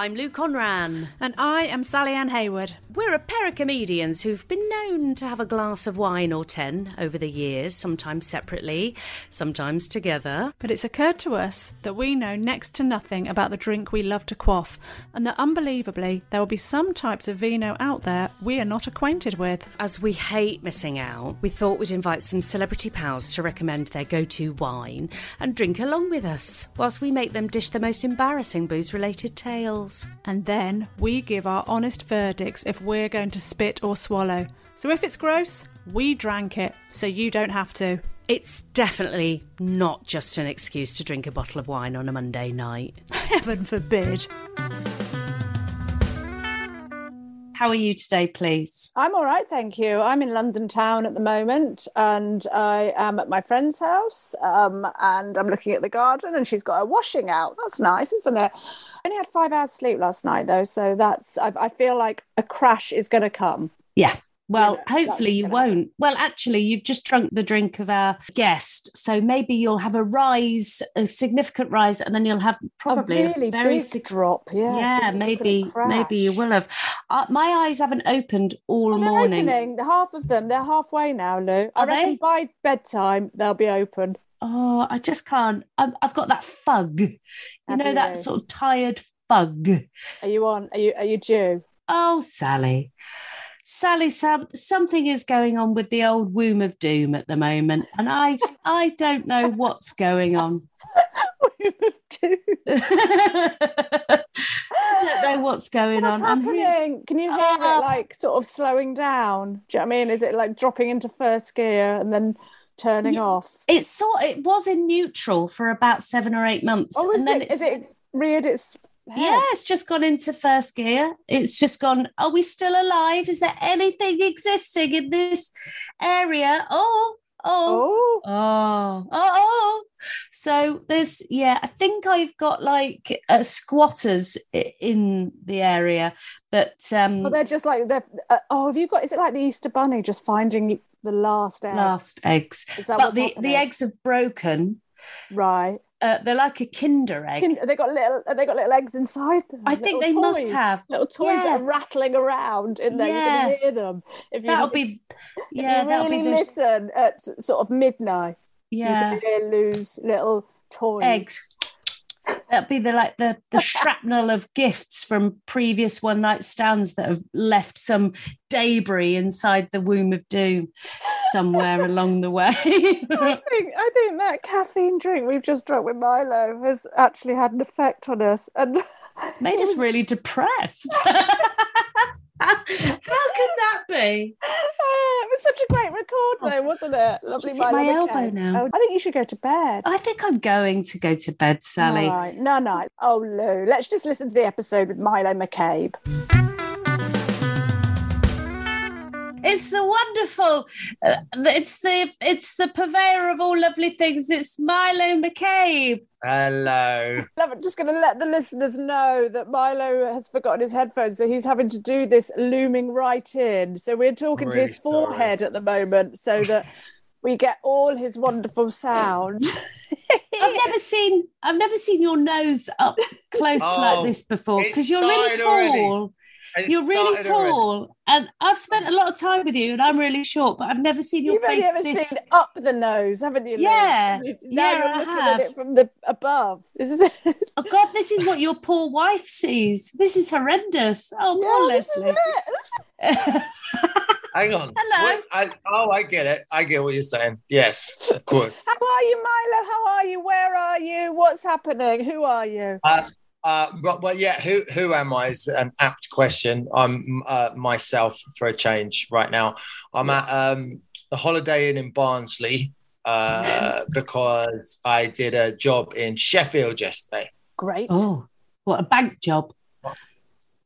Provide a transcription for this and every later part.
I'm Lou Conran. And I am Sally-Anne Hayward. We're a pair of comedians who've been known to have a glass of wine or ten over the years, sometimes separately, sometimes together. But it's occurred to us that we know next to nothing about the drink we love to quaff, and that unbelievably, there will be some types of vino out there we are not acquainted with. As we hate missing out, we thought we'd invite some celebrity pals to recommend their go to wine and drink along with us, whilst we make them dish the most embarrassing booze related tales. And then we give our honest verdicts if we're going to spit or swallow. So if it's gross, we drank it, so you don't have to. It's definitely not just an excuse to drink a bottle of wine on a Monday night. Heaven forbid. How are you today, please? I'm all right, thank you. I'm in London town at the moment, and I am at my friend's house, um, and I'm looking at the garden, and she's got her washing out. That's nice, isn't it? I only had five hours sleep last night, though, so that's. I, I feel like a crash is going to come. Yeah. Well, You know, hopefully you won't. Well, actually, you've just drunk the drink of our guest, so maybe you'll have a rise, a significant rise, and then you'll have probably a a really very big sig- drop. Yeah, yeah, maybe maybe you will have. Uh, my eyes haven't opened all they're morning. opening. Half of them. They're halfway now, Lou. I Are reckon they? by bedtime they'll be open. Oh, I just can't. I've, I've got that fug, you Have know, that sort of tired fug. Are you on? Are you? Are you due? Oh, Sally. Sally, some, something is going on with the old womb of doom at the moment, and I I don't know what's going on. womb of doom. I don't know what's going What's on. Happening? Can you hear Ah. it like sort of slowing down? Do you know what I mean? Is it like dropping into first gear and then turning Yeah. off? It's sort. It was in neutral for about seven or eight months, Oh, is and then it? Is it reared its Yeah, it's just gone into first gear. It's just gone. Are we still alive? Is there anything existing in this area? Oh, oh, Oh, oh, oh, oh. So there's, yeah, I think I've got like uh, squatters in the area that, um, well, they're just like they're. Uh, oh, have you got? Is it like the Easter Bunny just finding the last egg? last eggs. Is that But the, happening? the eggs have broken. Right. Uh, they're like a Kinder egg. They got little. They got little eggs inside them? I think they must have. little toys Yeah. that are rattling around in there. Yeah. You can hear them. If you That'll be, yeah, that'll really be listen at sort of midnight. yeah. You can hear Lou's little toys. eggs. That'd be the like the the shrapnel of gifts from previous one night stands that have left some debris inside the womb of doom somewhere along the way. I think I think that caffeine drink we've just drunk with Milo has actually had an effect on us, and it's Made us really depressed. How could that be? Oh, it was such a great record, oh. though, wasn't it? Lovely my McCann. elbow now. Oh, I think you should go to bed. I think I'm going to go to bed, Sally. All right, no, no. Oh, Lou, let's just listen to the episode with Milo McCabe. It's the wonderful. Uh, it's the it's the purveyor of all lovely things. It's Milo McCabe. Hello. I'm just going to let the listeners know that Milo has forgotten his headphones, so he's having to do this looming right in. So we're talking to Really his forehead at the moment, so that we get all his wonderful sound. I've never seen I've never seen your nose up close Oh, like this before because you're really started already. Tall. I You're really started already. tall, and I've spent a lot of time with you, and I'm really short, but I've never seen your You've only face ever this. seen up the nose, haven't you? Yeah. And Now Yeah, you're I looking have. at it from the above. This is it. Oh God, this is what your poor wife sees. This is horrendous. Oh, poor Yeah, this is Leslie. it. Hang on. Hello. What- I, oh, I get it. I get what you're saying. Yes, of course. How are you, Milo? How are you? Where are you? What's happening? Who are you? Uh, but, well, yeah. Who who am I is an apt question. I'm uh, myself for a change right now. I'm at um, a Holiday Inn in Barnsley uh, because I did a job in Sheffield yesterday. Great. Oh, what a bank job.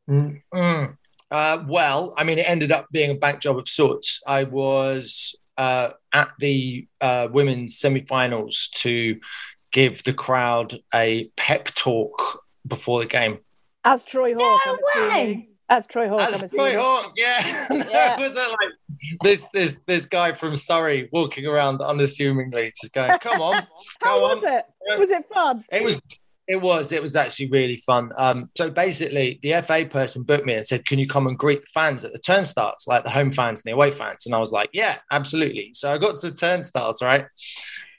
Mm, mm. Uh, well, I mean, it ended up being a bank job of sorts. I was uh, at the uh, women's semi-finals to give the crowd a pep talk before the game. As Troy Hawke, No I'm assuming. way. As Troy Hawke, I'm As assuming. Troy Hawke, yeah. No, Yeah. it was uh, like this, this, this guy from Surrey walking around unassumingly, just going, "Come on, How go was on." it? Was it fun? It was. It was. It was actually really fun. Um, so basically, the FA person booked me and said, "Can you come and greet the fans at the turnstiles, like the home fans and the away fans?" And I was like, "Yeah, absolutely." So I got to the turnstiles, right,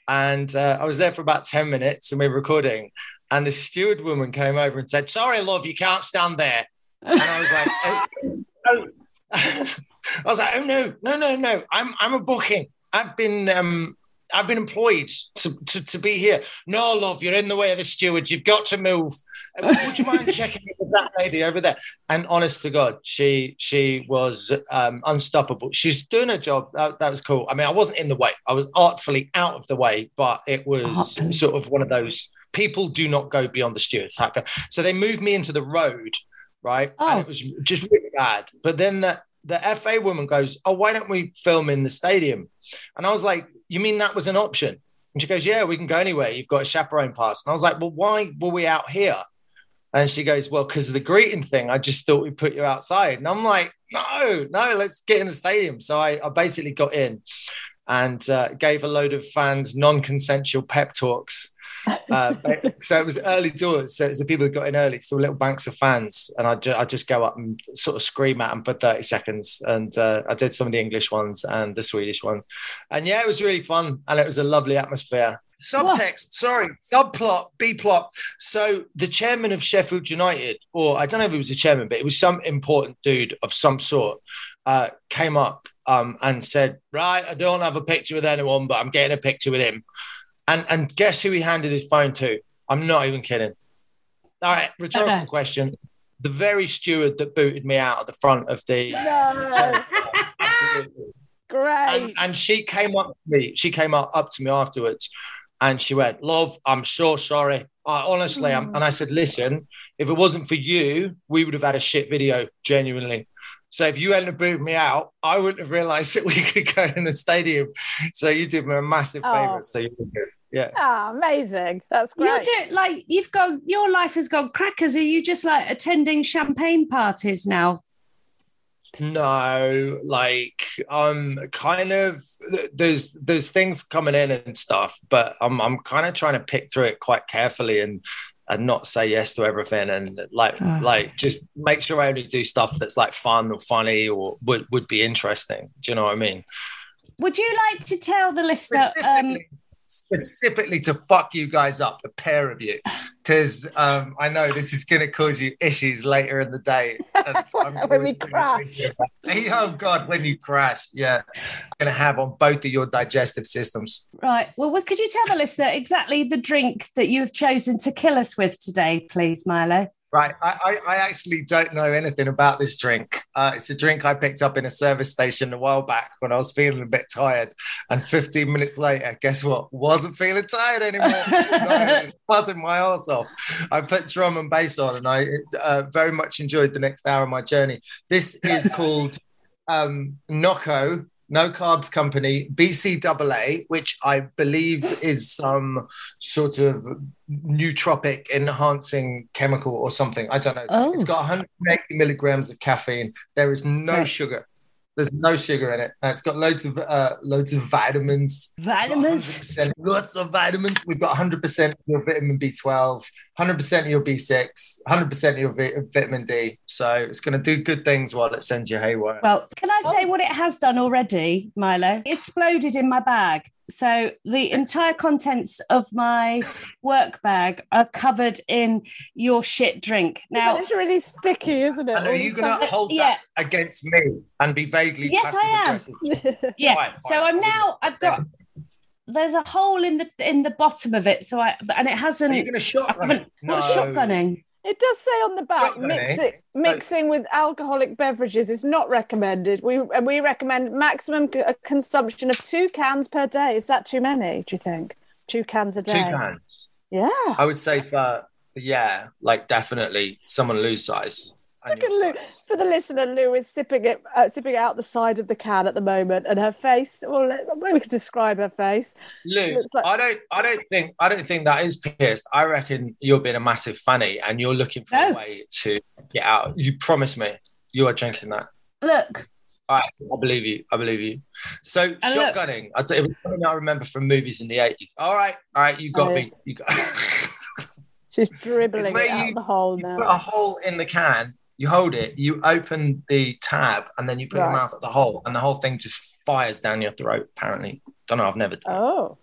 and uh, I was there for about ten minutes, and we were recording. And the steward woman came over and said, "Sorry, love, you can't stand there." And I was like, "Oh, oh." I was like, "Oh no, no, no, no! I'm I'm a booking. I've been um." I've been employed to, to, to be here. No, love, you're in the way of the stewards. You've got to move. Uh, Would you mind checking with that lady over there? And honest to God, she she was um, unstoppable. She's doing her job. That, that was cool. I mean, I wasn't in the way. I was artfully out of the way, but it was sort of one of those people do not go beyond the stewards type. So they moved me into the road, right? Oh. And it was just really bad. But then the the FA woman goes, "Oh, why don't we film in the stadium?" And I was like, "You mean that was an option?" And she goes, "Yeah, we can go anywhere. You've got a chaperone pass." And I was like, "Well, why were we out here?" And she goes, "Well, because of the greeting thing. I just thought we'd put you outside." And I'm like, "No, no, let's get in the stadium." So I, I basically got in and uh, gave a load of fans non-consensual pep talks. Uh, so it was early doors. So it was the people that got in early, so little banks of fans, and I, ju- I just go up and sort of scream at them for thirty seconds. And uh, I did some of the English ones and the Swedish ones, and yeah, it was really fun, and it was a lovely atmosphere. Subtext, sorry, subplot, B plot. So the chairman of Sheffield United, or I don't know if it was a chairman, but it was some important dude of some sort, uh, came up um, and said, "Right, I don't have a picture with anyone, but I'm getting a picture with him." And and guess who he handed his phone to? I'm not even kidding. All right, rhetorical Okay. question. The very steward that booted me out at the front of the. No. Great. and, and she came up to me. She came up, up to me afterwards, and she went, "Love, I'm so sorry. I, honestly, I'm." Hmm. And I said, "Listen, if it wasn't for you, we would have had a shit video. Genuinely." So if you hadn't have booted me out, I wouldn't have realised that we could go in the stadium. So you did me a massive Oh. favour. So you were good. Yeah. Ah, amazing. That's You great. do like you've got your life has gone crackers. Are you just like attending champagne parties now? No, like I'm kind of there's there's things coming in and stuff, but I'm I'm kind of trying to pick through it quite carefully and and not say yes to everything and like Ah. like just make sure I only do stuff that's like fun or funny or would would be interesting. Do you know what I mean? Would you like to tell the listener? Um, Specifically, specifically to fuck you guys up, a pair of you, because um, I know this is going to cause you issues later in the day. and I'm When we crash. Oh God, when you crash, yeah, I'm going to have on both of your digestive systems. right. Well, could you tell the listener exactly the drink that you have chosen to kill us with today, please, Milo? Right, I, I, I actually don't know anything about this drink. Uh, it's a drink I picked up in a service station a while back when I was feeling a bit tired, and 15 minutes later, guess what? Wasn't feeling tired anymore. Buzzing my ass off. I put drum and bass on, and I uh, very much enjoyed the next hour of my journey. This is called um, Nocco. No Carbs Company, BCAA, which I believe is some sort of nootropic enhancing chemical or something. I don't know. Oh. It's got 180 milligrams of caffeine. There is no sugar. There's no sugar in it. And it's got loads of uh, loads of vitamins. Vitamins. lots of vitamins. We've got 100% of vitamin B12, hundred percent of your B6, hundred percent of your vi- vitamin D. So it's going to do good things while it sends you haywire. Well, can I Oh. say what it has done already, Milo? It exploded in my bag. So the entire contents of my work bag are covered in your shit drink. Now, it's really sticky, isn't it? and are you going to hold Yeah. that against me and be vaguely Yes, I am. passive-aggressive? yeah. Fine, so fine. I'm now. I've got. There's a hole in the in the bottom of it. So I and it hasn't. Are you going to shotgun? haven't. it? What's shotgunning? It does say on the back, Shotgunning. mixing, mixing with alcoholic beverages is not recommended. We and we recommend maximum c- a consumption of two cans per day. Is that too many? Do you think two cans a day? Two cans. Yeah. I would say for yeah, like definitely someone lose size. Look Lou. For the listener, Lou is sipping it, uh, sipping out the side of the can at the moment, and her face. Well, maybe we could describe her face. Lou, like- I don't, I don't think, I don't think that is pierced. I reckon you're being a massive fanny and you're looking for No. a way to get out. You promise me you are drinking that. Look, All right, I believe you. I believe you. So And look- shotgunning, I tell you, it was something I remember from movies in the eighties. All right, all right, you got Oh, me. You got. She's dribbling it out you- the hole now. put a hole in the can. You hold it. You open the tab, and then you put your mouth at the hole, and the whole thing just fires down your throat. Apparently, don't know. I've never done. it. Oh,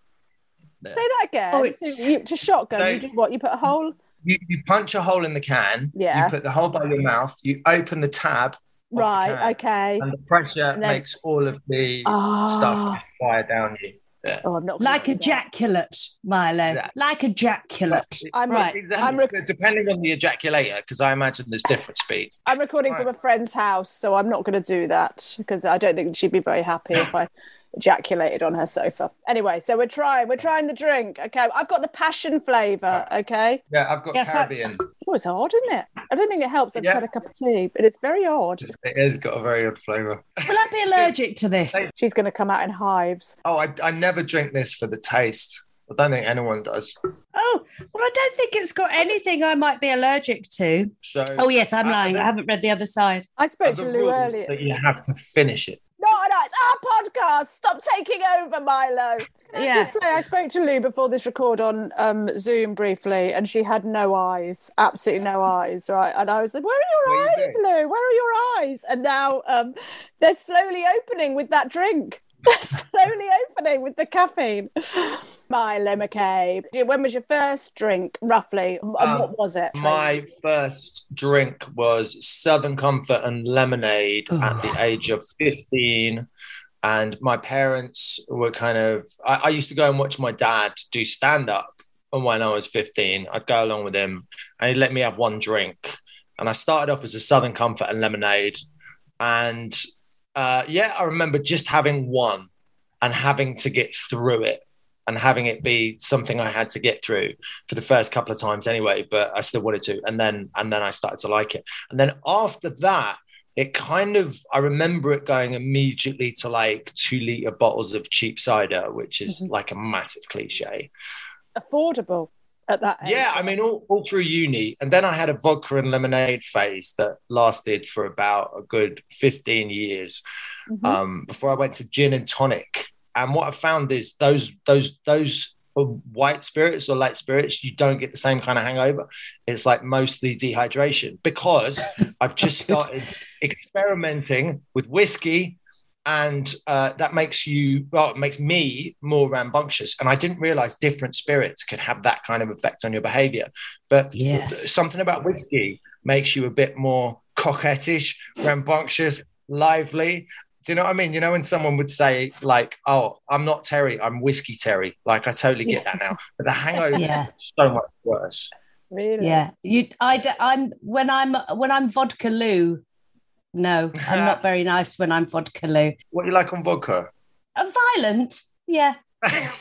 Yeah. say that again. Oh, so it's- you, to shotgun, So- you do what? You put a hole. You, you punch a hole in the can. Yeah. You put the hole by your mouth. You open the tab. the Right. can. Okay. And the pressure And then- makes all of the Ah. stuff fire down you. Yeah. Oh, I'm not like do ejaculate, Milo. Yeah. Like ejaculate. I'm Right. Exactly. I'm rec- Depending on the ejaculator, because I imagine there's different speeds. I'm recording from a friend's house, so I'm not going to do that because I don't think she'd be very happy if I ejaculated on her sofa. Anyway, so we're trying. We're trying the drink. Okay, I've got the passion flavour. Okay. Yeah, I've got Yes, I- Caribbean. Oh, it's odd, isn't it? I don't think it helps. I've Yeah. just had a cup of tea, but it's very odd. It has got a very odd flavour. Will I be allergic to this? She's going to come out in hives. Oh, I, I never drink this for the taste. I don't think anyone does. Oh, well, I don't think it's got anything I might be allergic to. So, Oh, yes, I'm Uh, lying. I haven't read the other side. I spoke to Lou earlier. that you have to finish it. No, no, it's our podcast. Stop taking over, Milo. I Yeah. just say, I spoke to Lou before this record on um, Zoom briefly, and she had no eyes, absolutely no eyes, right? And I was like, "Where are your What are you eyes, Lou? Where are your eyes?" And now um, they're slowly opening with that drink. They're slowly opening with the caffeine. Milo McCabe, when was your first drink, roughly? And Um, what was it? My first drink was Southern Comfort and lemonade at the age of 15. And my parents were kind of, I, I used to go and watch my dad do stand up. And when I was 15, I'd go along with him and he'd let me have one drink. And I started off as a Southern Comfort and lemonade. And uh, yeah, I remember just having one and having to get through it and having it be something I had to get through for the first couple of times anyway, but I still wanted to. And then and then I started to like it. And then after that, it kind of I remember it going immediately to like two liter bottles of cheap cider, which is Mhm. like a massive cliche. affordable at that age. Yeah, I mean, all, all through uni. And then I had a vodka and lemonade phase that lasted for about a good 15 years Mhm. um, before I went to gin and tonic. And what I found is those those those white spirits or light spirits, you don't get the same kind of hangover. It's like mostly dehydration because I've just started experimenting with whiskey. And uh, that makes you, well, it makes me more rambunctious. And I didn't realize different spirits could have that kind of effect on your behavior. But Yes. something about whiskey makes you a bit more coquettish, rambunctious, lively. Do you know what I mean? You know, when someone would say, like, oh, I'm not Terry, I'm whiskey Terry. Like, I totally get that now. But the hangover Yeah. is so much worse. really. Yeah, you. i i'm when I'm when I'm vodka Lou. No, I'm not very nice when I'm vodka Lou. What do you like on vodka? I'm violent. Yeah.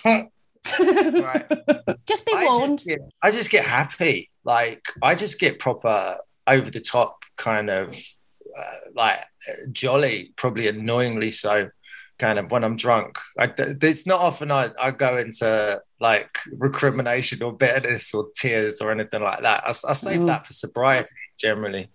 Right. Just be I warned. just, get, I just get happy. Like I just get proper over the top kind of uh, like jolly, probably annoyingly so. Kind of when I'm drunk, I, it's not often I, I go into like recrimination or bitterness or tears or anything like that. I, I save Mm. that for sobriety generally.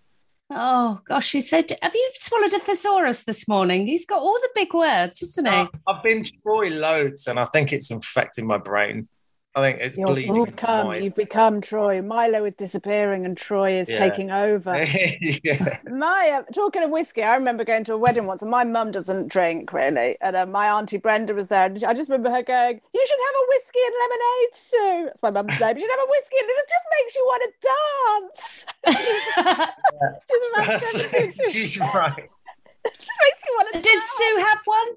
Oh gosh, he said, "Have you swallowed a thesaurus this morning?" He's got all the big words, hasn't he? Uh, I've been Troy loads, and I think it's infecting my brain. I think it's You're- bleeding. You've become, you've become Troy. Milo is disappearing and Troy is Yeah. taking over. yeah. My uh, talking of whiskey, I remember going to a wedding once, and my mum doesn't drink really, and uh, my auntie Brenda was there, and I just remember her going, "You should have a whiskey and lemonade, Sue." That's my mum's name. You should have a whiskey, and it just makes you want to dance. She's That's- She's right. It makes you want to Did dance. Sue have one?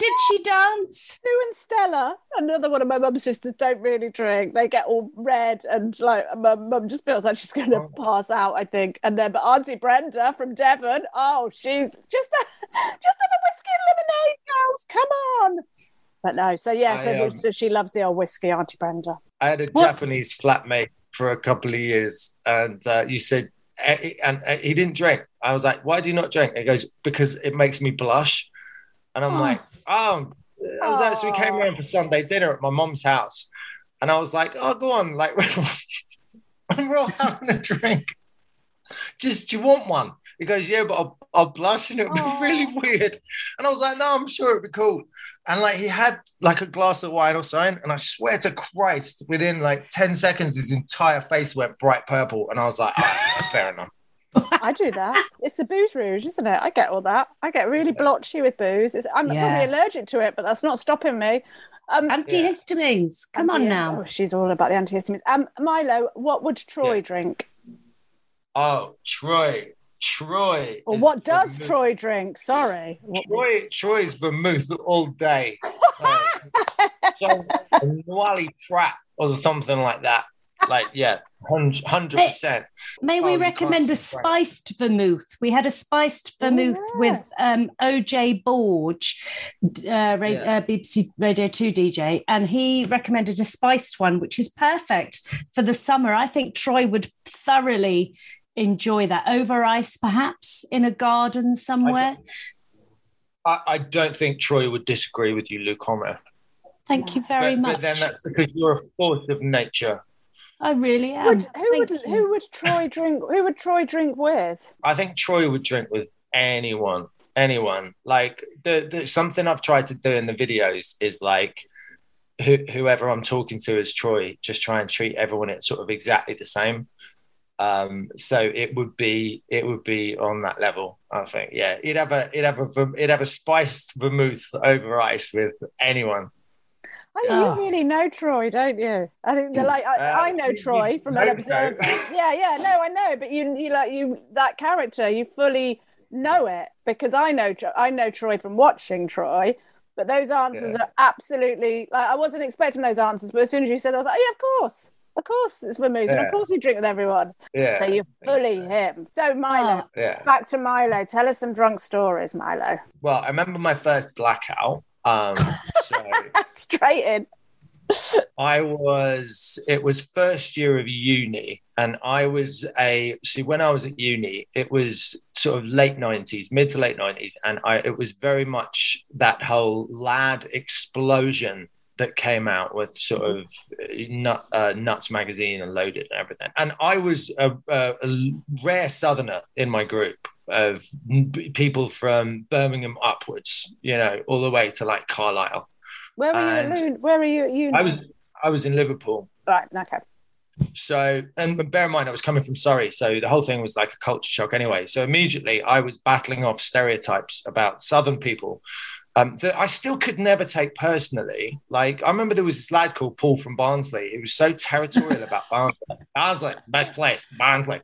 Did she dance? Sue and Stella, another one of my mum's sisters, don't really drink. They get all red and like my mum just feels like she's going to Oh. pass out, I think. And then, but Auntie Brenda from Devon, oh, she's just a, just have a whiskey and lemonade, girls. Come on. But no, so yeah, so, I, um, so she loves the old whiskey, Auntie Brenda. I had a What? Japanese flatmate for a couple of years, and uh, you said, eh, and uh, he didn't drink. I was like, "Why do you not drink?" He goes, "Because it makes me blush." And I'm Oh. like, "Oh." I was like, so we came around for Sunday dinner at my mom's house, and I was like, "Oh, go on, like we're all having a drink. Just, do you want one?" He goes, "Yeah, but I'll, I'll blush and it'll be really weird." And I was like, "No, I'm sure it'll be cool." And like he had like a glass of wine or something, and I swear to Christ, within like 10 seconds, his entire face went bright purple. And I was like, "All right, fair enough. I do that. It's the booze rouge, isn't it? I get all that. I get really blotchy with booze. It's, I'm Yeah. probably allergic to it, but that's not stopping me. Um, Antihistamines. Come on now. Oh, she's all about the antihistamines. Um, Milo, what would Troy Yeah. drink? Oh, Troy. Troy. Or what does vermouth. Troy drink? Sorry. What- Troy, Troy's vermouth all day. Uh, so, Wally Pratt or something like that. Like, yeah, 100%. May we Oh, recommend a say spiced vermouth? We had a spiced vermouth with yes. um, OJ Borg, uh, ra- Yeah. uh, BBC Radio 2 DJ, and he recommended a spiced one, which is perfect for the summer. I think Troy would thoroughly enjoy that over ice, perhaps in a garden somewhere. I, I don't think Troy would disagree with you, Luke Homer. Thank you very but, much. but then that's because you're a force of nature. I really am. Would, who Thank would you. who would Troy drink? Who would Troy drink with? I think Troy would drink with anyone, anyone. Like the, the something I've tried to do in the videos is like who, whoever I'm talking to is Troy. Just try and treat everyone at sort of exactly the same. Um, so it would be it would be on that level. I think. Yeah, he'd have a he'd have a verm- he'd have a spiced vermouth over ice with anyone. Oh, you really know Troy, don't you? I think they're like I, Uh, I know you- Troy you from an hope so. observer. yeah, yeah, no, I know, but you you like you that character, you fully know it because I know Tro- I know Troy from watching Troy. But those answers Yeah. are absolutely like I wasn't expecting those answers, but as soon as you said, I was like, oh, yeah, of course, of course, it's vermouth, and of course you drink with everyone. Yeah. so you're fully him. So Milo, Oh. Yeah. back to Milo. Tell us some drunk stories, Milo. Well, I remember my first blackout. Um, so Straight in. I was, it was first year of uni, and I was a, see, when I was at uni, it was sort of late 90s, mid to late 90s, and I, it was very much that whole lad explosion that came out with sort of uh, nut, uh, Nuts magazine and Loaded and everything. And I was a, a, a rare southerner in my group of people from Birmingham upwards, you know, all the way to like Carlisle. Where were you at And- Where were you at uni? I was I was in Liverpool. right. Okay. So, and bear in mind, I was coming from Surrey, so the whole thing was like a culture shock anyway. So immediately, I was battling off stereotypes about Southern people um, that I still could never take personally. Like, I remember there was this lad called Paul from Barnsley. He was so territorial about Barnsley. Barnsley, best place, Barnsley.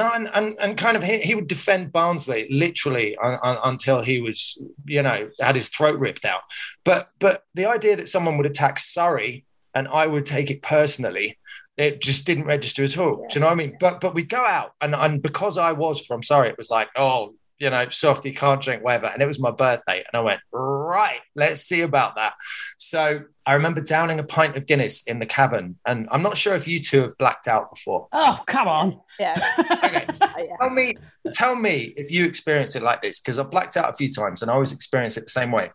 And, and, and kind of he, he would defend Barnsley literally un, un, until he was, you know, had his throat ripped out. But but the idea that someone would attack Surrey and I would take it personally, it just didn't register at all. Do you know what I mean? But but we go out and and because I was from Surrey, it was like, oh, you know, softy can't drink whatever. And it was my birthday. And I went, right, let's see about that. So I remember downing a pint of Guinness in the cabin. And I'm not sure if you two have blacked out before. Oh, come on. Yeah. Okay. Oh. Tell me, tell me if you experience it like this, because I've blacked out a few times and I always experience it the same way.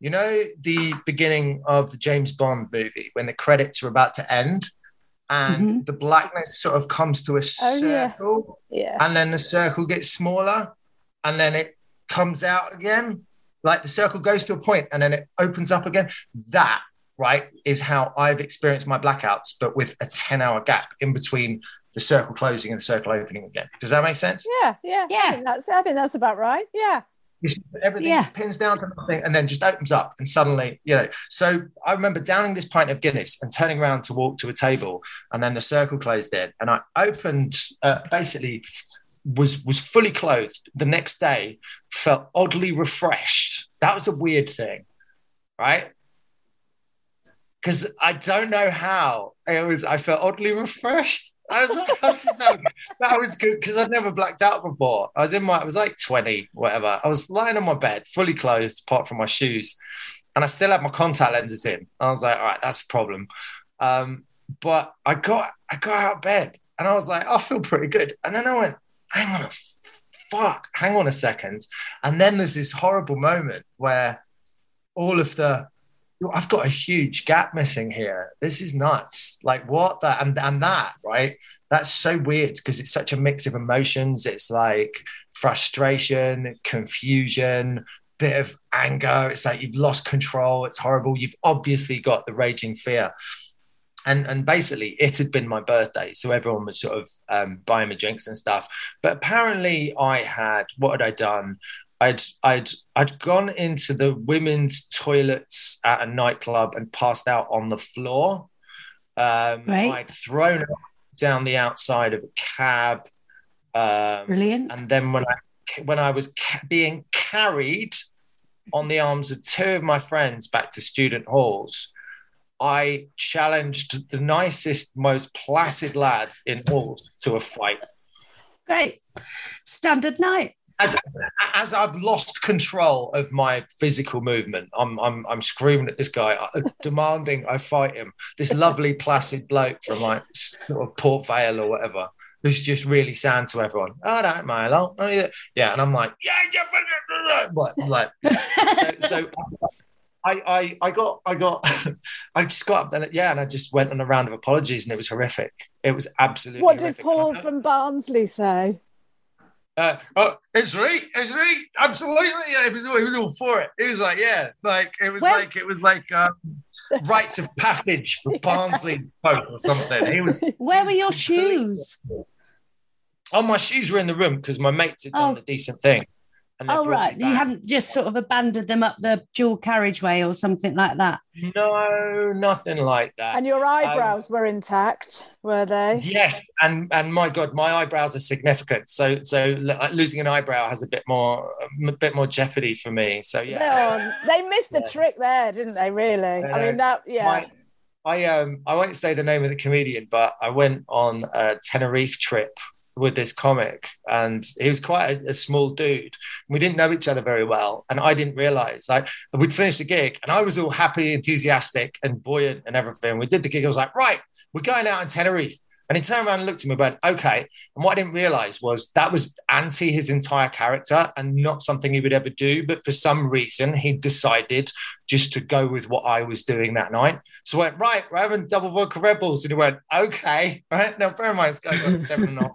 You know, the beginning of the James Bond movie when the credits are about to end and mm-hmm. the blackness sort of comes to a Oh, yeah. circle Yeah. and then the circle gets smaller and then it comes out again. Like the circle goes to a point and then it opens up again. That right, is how I've experienced my blackouts, but with a 10 hour gap in between the circle closing and the circle opening again. Does that make sense? Yeah, yeah, Yeah. I think that's I think that's about right. Yeah. It's- everything Yeah. pins down to nothing and then just opens up and suddenly you know so i remember downing this pint of guinness and turning around to walk to a table and then the circle closed in and i opened uh, basically was was fully clothed the next day felt oddly refreshed that was a weird thing right because i don't know how it was i felt oddly refreshed I was, I so, that was good because I'd never blacked out before. I was in my, I was like 20, whatever. I was lying on my bed, fully clothed, apart from my shoes, and I still had my contact lenses in. I was like, all right, that's a problem. Um, but I got, I got out of bed, and I was like, I feel pretty good. And then I went, hang on a fuck, hang on a second. And then there's this horrible moment where all of the I've got a huge gap missing here. This is nuts. Like what that and and that, right? That's so weird because it's such a mix of emotions. It's like frustration, confusion, bit of anger. It's like you've lost control. It's horrible. You've obviously got the raging fear. And and basically it had been my birthday. So everyone was sort of um, buying me drinks and stuff. But apparently I had what had I done? I'd I'd I'd gone into the women's toilets at a nightclub and passed out on the floor. Um, Right. I'd thrown down the outside of a cab, um, Brilliant. and then when I when I was ca- being carried on the arms of two of my friends back to student halls, I challenged the nicest, most placid lad in halls to a fight. Great. Standard night. as, as I've lost control of my physical movement, I'm I'm I'm screaming at this guy, uh, demanding I fight him. This lovely placid bloke from like sort of Port Vale or whatever, who's just really saying to everyone, "Oh, don't Milo, oh, yeah. yeah," and I'm like, "Yeah, yeah," but like, so, so I, I I got I got I just got up there, yeah, and I just went on a round of apologies, and it was horrific. It was absolutely. What did horrific. I Paul from Barnsley say? uh, oh, it's right, it's right, absolutely. Yeah, he was, all- he was all for it. He was like, yeah, like it was Well- like it was like um, rites of passage for Barnsley folk or something. He was. Where were your shoes? Oh, my shoes were in the room because my mates had done Oh. the decent thing. And Oh, right. You haven't just sort of abandoned them up the dual carriageway or something like that. No, nothing like that. And your um, eyebrows were intact, were they? Yes, and and my God, my eyebrows are significant. So so uh, losing an eyebrow has a bit more um, a bit more jeopardy for me. So yeah. They're They missed a Yeah. trick there, didn't they? Really? I mean, that yeah. My- I um I won't say the name of the comedian, but I went on a Tenerife trip with this comic, and he was quite a, a small dude. We didn't know each other very well, and I didn't realize like we'd finished the gig, and I was all happy, enthusiastic, and buoyant, and everything. We did the gig. I was like, right, we're going out in Tenerife. And he turned around and looked at me and went, okay. And what I didn't realize was that was anti his entire character and not something he would ever do. But for some reason, he decided just to go with what I was doing that night. So I went, right, we're having double vodka Red Bulls And he went, okay. Right. Now, bear in mind, this guy's got seven and a half.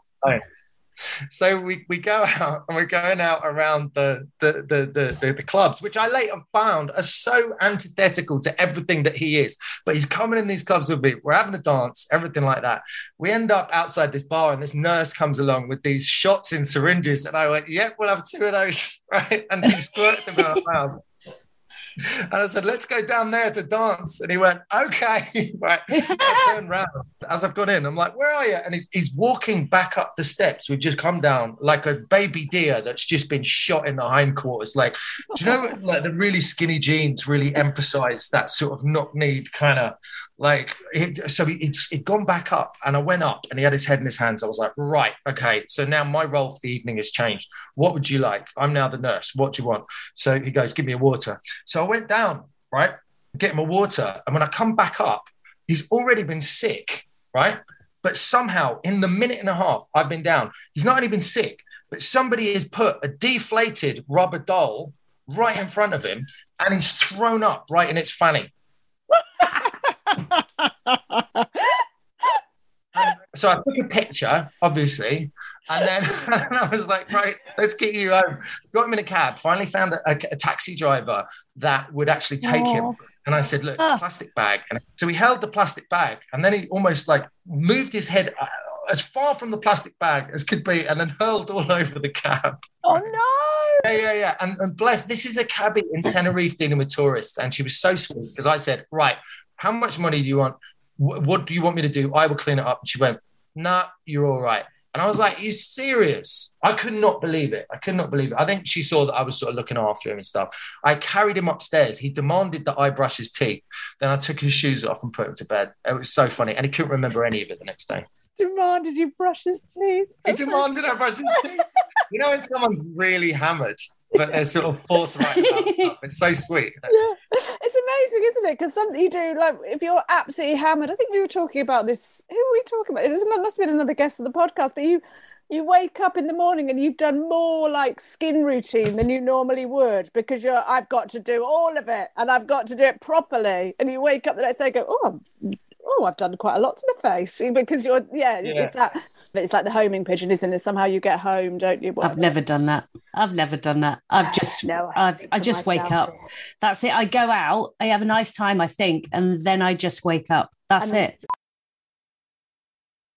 So we, we go out and we're going out around the the, the the the clubs, which I later found are so antithetical to everything that he is. But he's coming in these clubs with me. We're having a dance, everything like that. We end up outside this bar, and this nurse comes along with these shots in syringes, and I went, "Yep, we'll have two of those, right?" And she squirted them our mouth. And I said, let's go down there to dance. And he went, okay. right. I turned around as I've gone in. I'm like, where are you? And he's, he's walking back up the steps. We've just come down like a baby deer that's just been shot in the hindquarters. Like, do you know, like the really skinny jeans really emphasize that sort of knock kneed kind of like, it, so he, he'd, he'd gone back up and I went up and he had his head in his hands. I was like, right, okay. So now my role for the evening has changed. What would you like? I'm now the nurse. What do you want? So he goes, give me a water. So I went down, right, get him a water. And when I come back up, he's already been sick, right? But somehow in the minute and a half I've been down, he's not only been sick, but somebody has put a deflated rubber doll right in front of him and he's thrown up right in its fanny. so I took a picture, obviously, and then and I was like, right, let's get you home. Got him in a cab. Finally found a, a- a taxi driver that would actually take him. And I said, look, plastic bag. And so he held the plastic bag and then he almost like moved his head uh, as far from the plastic bag as could be and then hurled all over the cab. Oh no! Yeah, yeah, yeah. And, and bless, this is a cabbie in Tenerife dealing with tourists. And she was so sweet because I said, right, how much money do you want? Wh- what do you want me to do? I will clean it up. And she went, nah, you're all right. And I was like, you serious? I could not believe it. I could not believe it. I think she saw that I was sort of looking after him and stuff. I carried him upstairs. He demanded that I brush his teeth. Then I took his shoes off and put him to bed. It was so funny. And he couldn't remember any of it the next day. Demanded you brush his teeth. He demanded I brush his teeth. You know when someone's really hammered, but they're sort of forthright about stuff. It's so sweet. Yeah, it's amazing, isn't it? Because some you do like if you're absolutely hammered. I think we were talking about this. Who were we talking about? It must have been another guest of the podcast. But you, you wake up in the morning and you've done more like skin routine than you normally would because you're. I've got to do all of it and I've got to do it properly. And you wake up the next day and go, oh, oh, I've done quite a lot to my face because you're. Yeah, Yeah. it's that. It's like the homing pigeon, isn't it? Somehow you get home, don't you? I've never done that. I've never done that. I've just, No, I I, speak I for just wake up. That's it. I go out. I have a nice time, I think, and then I just wake up. That's And then- it.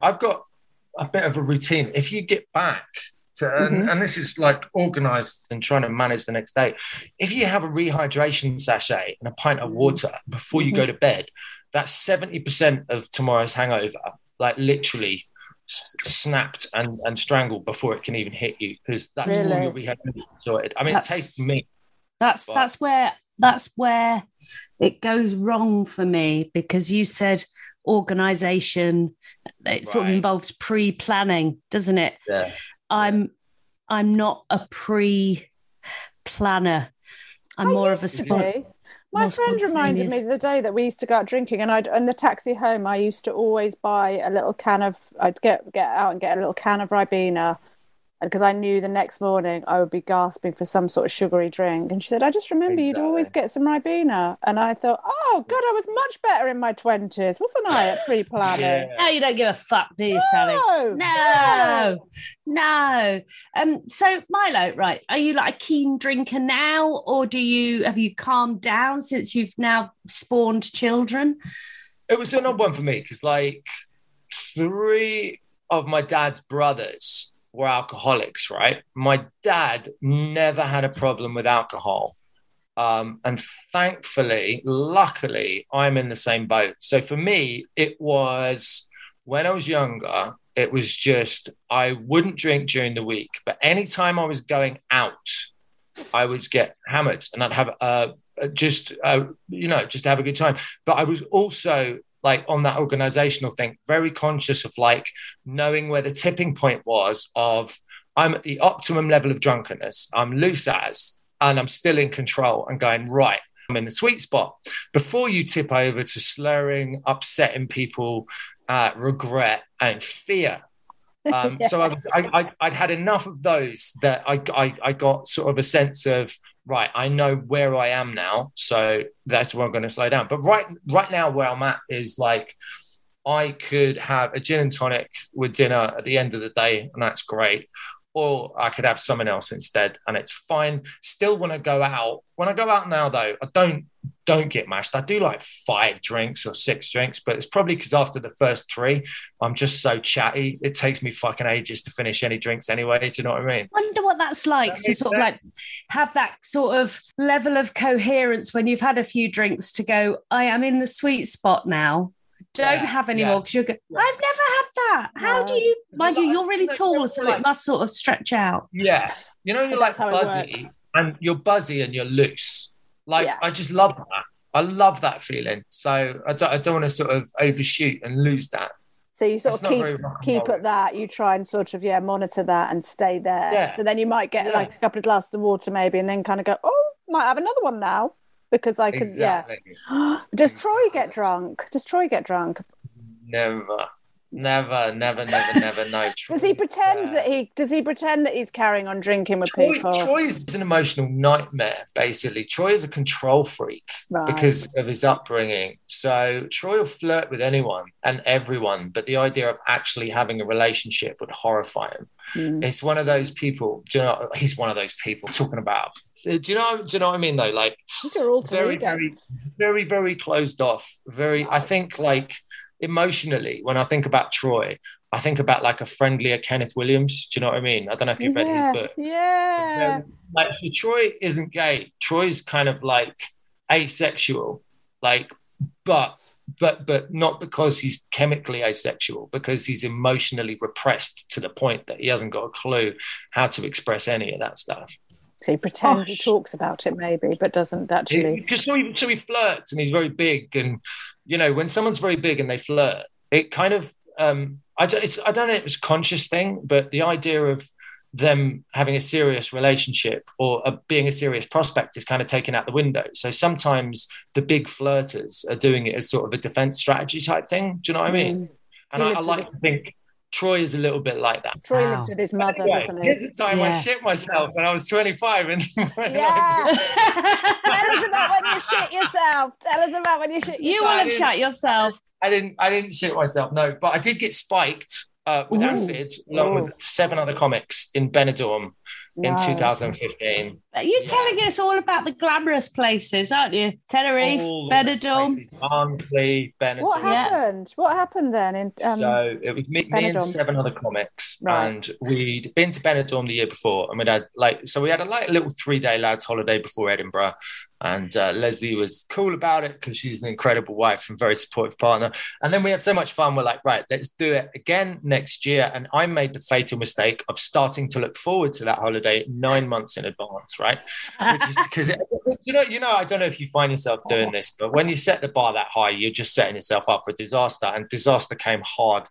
I've got a bit of a routine. If you get back to, and, mm-hmm. and this is like organized and trying to manage the next day, if you have a rehydration sachet and a pint of mm-hmm. water before you go mm-hmm. to bed, that's 70% of tomorrow's hangover, like literally s- snapped and, and strangled before it can even hit you because that's all Really? your rehydration sorted. I mean, That's- it tastes me. That's But- that's where that's where it goes wrong for me because you said organization. It sort of involves pre-planning, doesn't it? Yeah. I'm I'm not a pre-planner. I'm I more of a used spon- My friend reminded me the day that we used to go out drinking, and I'd in the taxi home. I used to always buy a little can of. I'd get get out and get a little can of Ribena, and because I knew the next morning I would be gasping for some sort of sugary drink. And she said, "I just remember you'd always get some Ribena," and I thought, "Oh God, I was much better in my twenties, wasn't I? At pre-planning." No, you don't give a fuck, do you, Sally? No, No, no. Um, so Milo, right? Are you like a keen drinker now, or do you have you calmed down since you've now spawned children? it was an odd one for me because like three of my dad's brothers were alcoholics right? My dad never had a problem with alcohol. Um, and thankfully luckily i'm in the same boat. So for me it was when i was younger it was just i wouldn't drink during the week but anytime i was going out i would get hammered and i'd have uh, just uh, you know just have a good time. But I was also like on that organizational thing, very conscious of like knowing where the tipping point was of I'm at the optimum level of drunkenness, I'm loose as, and I'm still in control and going, right, I'm in the sweet spot. Before you tip over to slurring, upsetting people, uh, regret, and fear. Um, So I was, I, I, I'd had enough of those that I, I, I got sort of a sense of right. I know where I am now, so that's where I'm going to slow down. But right, right now, where I'm at is like I could have a gin and tonic with dinner at the end of the day, and that's great. Or I could have something else instead, and it's fine. Still, when I go out, when I go out now, though, I don't don't get mashed. I do like five drinks or six drinks, but it's probably because after the first three, I'm just so chatty. It takes me fucking ages to finish any drinks anyway. Do you know what I mean? I Wonder what that's like That to makes sort of like have that sort of level of coherence when you've had a few drinks to go. I am in the sweet spot now. Don't Yeah, have any yeah. more because you're. Go- I've never had that. How do you? Mind you, you're really tall, so it must sort of stretch out. Yeah. You know, you're like That's buzzy and you're buzzy and you're loose. Like, Yes. I just love that. I love that feeling. So I don't, I don't want to sort of overshoot and lose that. So you sort of keep very rock and keep at that. You try and sort of yeah monitor that and stay there. Yeah. So then you might get Yeah. like a couple of glasses of water maybe, and then kind of go, oh, might have another one now. because I could. Exactly. Yeah. Does Troy get drunk? Does Troy get drunk? Never, never, never, never, never. No. Does he pretend that he? Does he pretend that he's carrying on drinking with Troy, people? Troy is an emotional nightmare, basically. Troy is a control freak Right. because of his upbringing. So Troy will flirt with anyone and everyone, but the idea of actually having a relationship would horrify him. Mm. It's one of those people. Do you know? He's one of those people talking about. Do you know? Do you know what I mean? Though, like I think you're all very, very, very, very closed off. Very, I think like emotionally, when I think about Troy, I think about like a friendlier Kenneth Williams. Do you know what I mean? I don't know if you've read his yeah. book. Yeah. Um, like, so Troy isn't gay. Troy's kind of like asexual, like, but but but not because he's chemically asexual, because he's emotionally repressed to the point that he hasn't got a clue how to express any of that stuff. So he pretends he talks about it maybe, but doesn't actually. Because so he, so he flirts and he's very big, and you know when someone's very big and they flirt, it kind of um, I don't it's I don't know if it's a conscious thing, but the idea of them having a serious relationship or uh, being a serious prospect is kind of taken out the window. So sometimes the big flirters are doing it as sort of a defense strategy type thing. Do you know what I mean? Mm. And I, I like to think Troy is a little bit like that. Troy Wow. lives with his mother, Anyway, doesn't he? here's the time I shit myself when I was 25 and when Yeah. I- Tell us about when you shit yourself. Tell us about when you shit you will have shot yourself. I didn't. I didn't shit myself. No, but I did get spiked uh, with Ooh. acid along Ooh. with seven other comics in Benidorm in 2015. You're Yeah. telling us all about the glamorous places, aren't you? Tenerife, All Benidorm. places, Barnsley, Benidorm. What Yeah. happened? What happened then? In um, so it was me, me and seven other comics, Right. and we'd been to Benidorm the year before, and we'd had like so we had a like little three day lads holiday before Edinburgh, and uh, Leslie was cool about it because she's an incredible wife and very supportive partner. And then we had so much fun. We're like, right, let's do it again next year. And I made the fatal mistake of starting to look forward to that holiday nine months in advance, right? Which is because you know, you know, I don't know if you find yourself doing this, but when you set the bar that high, you're just setting yourself up for disaster. And disaster came hard.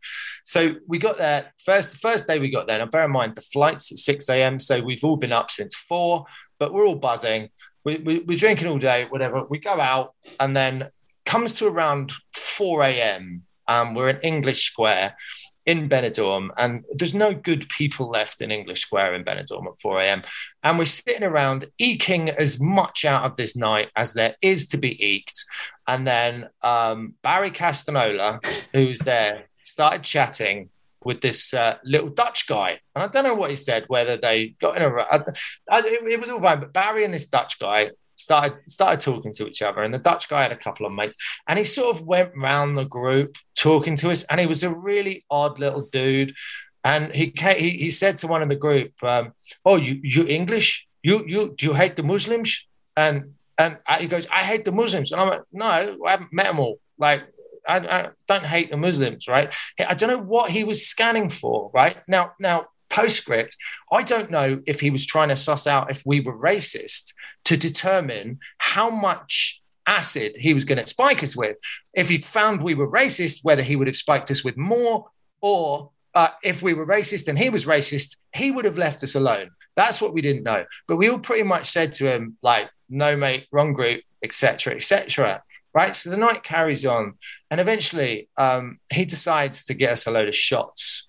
So we got there first. The first day we got there. Now, bear in mind the flight's at six a.m. So we've all been up since four, but we're all buzzing. We, we, we're drinking all day, whatever. We go out, and then comes to around four a.m. Um, we're in English Square in Benidorm, and there's no good people left in English Square in Benidorm at 4 a.m. And we're sitting around eking as much out of this night as there is to be eked. And then um, Barry Castagnola, who's there, started chatting with this uh, little Dutch guy. And I don't know what he said, whether they got in a. I, I, it, it was all fine, but Barry and this Dutch guy started started talking to each other and the dutch guy had a couple of mates and he sort of went round the group talking to us and he was a really odd little dude and he came, he, he said to one of the group um, oh you you english you you do you hate the muslims and and I, he goes i hate the muslims and i'm like no i haven't met them all like I, I don't hate the muslims right i don't know what he was scanning for right now now postscript i don't know if he was trying to suss out if we were racist to determine how much acid he was going to spike us with. If he'd found we were racist, whether he would have spiked us with more, or uh, if we were racist and he was racist, he would have left us alone. That's what we didn't know. But we all pretty much said to him, like, no, mate, wrong group, etc., etc. Right. So the night carries on, and eventually um, he decides to get us a load of shots,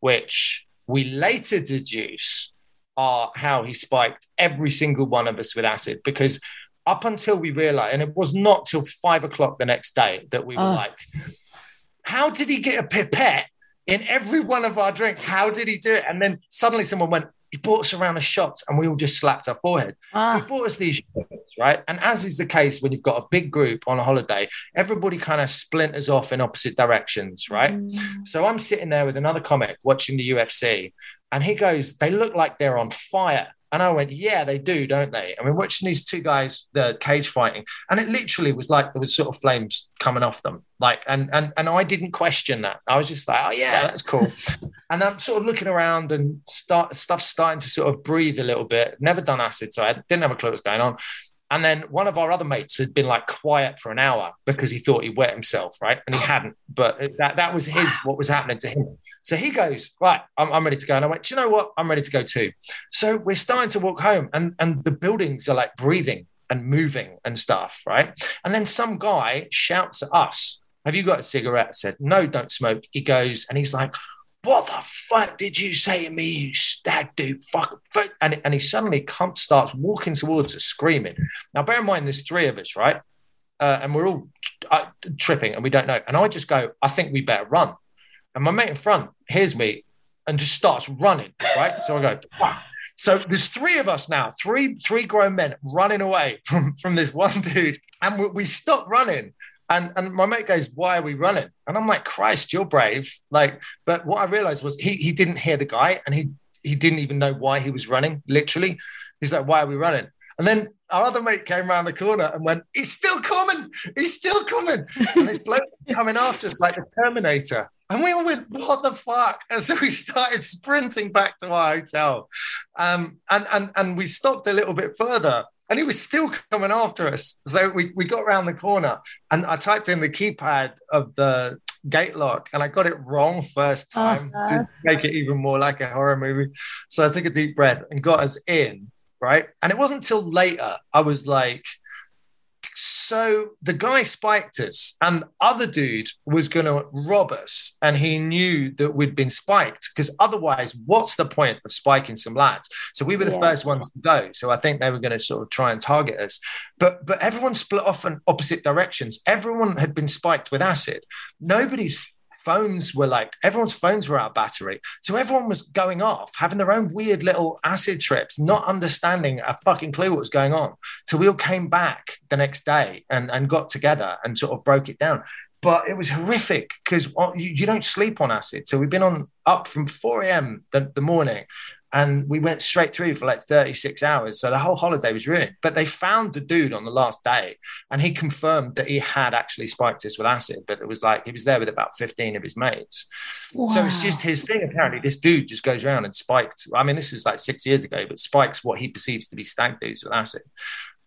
which we later deduce are how he spiked every single one of us with acid because up until we realized, and it was not till five o'clock the next day that we were Oh. like, how did he get a pipette in every one of our drinks? How did he do it? And then suddenly someone went, he bought us around a round of shots and we all just slapped our forehead. So Ah, he bought us these shots, right? And as is the case when you've got a big group on a holiday, everybody kind of splinters off in opposite directions, right? So I'm sitting there with another comic watching the UFC, and he goes, They look like they're on fire. And I went, Yeah, they do, don't they? I mean, watching these two guys, the cage fighting, and it literally was like there was sort of flames coming off them. Like, and and and I didn't question that. I was just like, Oh yeah, that's cool. and I'm sort of looking around and start stuff starting to sort of breathe a little bit. Never done acid, so I didn't have a clue what was going on. And then one of our other mates had been like quiet for an hour because he thought he wet himself, right? And he hadn't, but that, that was his, what was happening to him. So he goes, Right, I'm, I'm ready to go. And I went, you know what? I'm ready to go too. So we're starting to walk home, and, and the buildings are like breathing. and moving and stuff, right? And then some guy shouts at us, Have you got a cigarette? I said, No, don't smoke. He goes, and he's like, what the fuck did you say to me, you stag dude? Fuck. fuck. And, and he suddenly come, starts walking towards us, screaming. Now, bear in mind, there's three of us, right? Uh, and we're all uh, tripping and we don't know. And I just go, I think we better run. And my mate in front hears me and just starts running, right? So I go, fuck. So there's three of us now, three three grown men running away from, from this one dude. And we, we stop running and and my mate goes, "Why are we running?" And I'm like, "Christ, you're brave!" Like, but what I realized was he he didn't hear the guy, and he he didn't even know why he was running. Literally, he's like, "Why are we running?" And then our other mate came around the corner and went, "He's still coming! He's still coming!" And this bloke coming after us like the Terminator. And we all went, "What the fuck?" And so we started sprinting back to our hotel, um, and and and we stopped a little bit further, and he was still coming after us. So we, we got around the corner and I typed in the keypad of the gate lock and I got it wrong first time uh-huh. to make it even more like a horror movie. So I took a deep breath and got us in, right? And it wasn't until later I was like, so the guy spiked us, and other dude was going to rob us, and he knew that we'd been spiked because otherwise, what's the point of spiking some lads? So we were the yeah. first ones to go. So I think they were going to sort of try and target us, but but everyone split off in opposite directions. Everyone had been spiked with acid. Nobody's phones were like everyone's phones were out of battery. So everyone was going off, having their own weird little acid trips, not understanding a fucking clue what was going on. So we all came back the next day and, and got together and sort of broke it down. But it was horrific because uh, you, you, don't sleep on acid. So we've been on up from 4 a.m. The, the morning and we went straight through for like 36 hours. So the whole holiday was ruined. But they found the dude on the last day and he confirmed that he had actually spiked us with acid, but it was like he was there with about 15 of his mates. Wow. So it's just his thing. Apparently, this dude just goes around and spiked. I mean, this is like six years ago, but spikes what he perceives to be stag dudes with acid.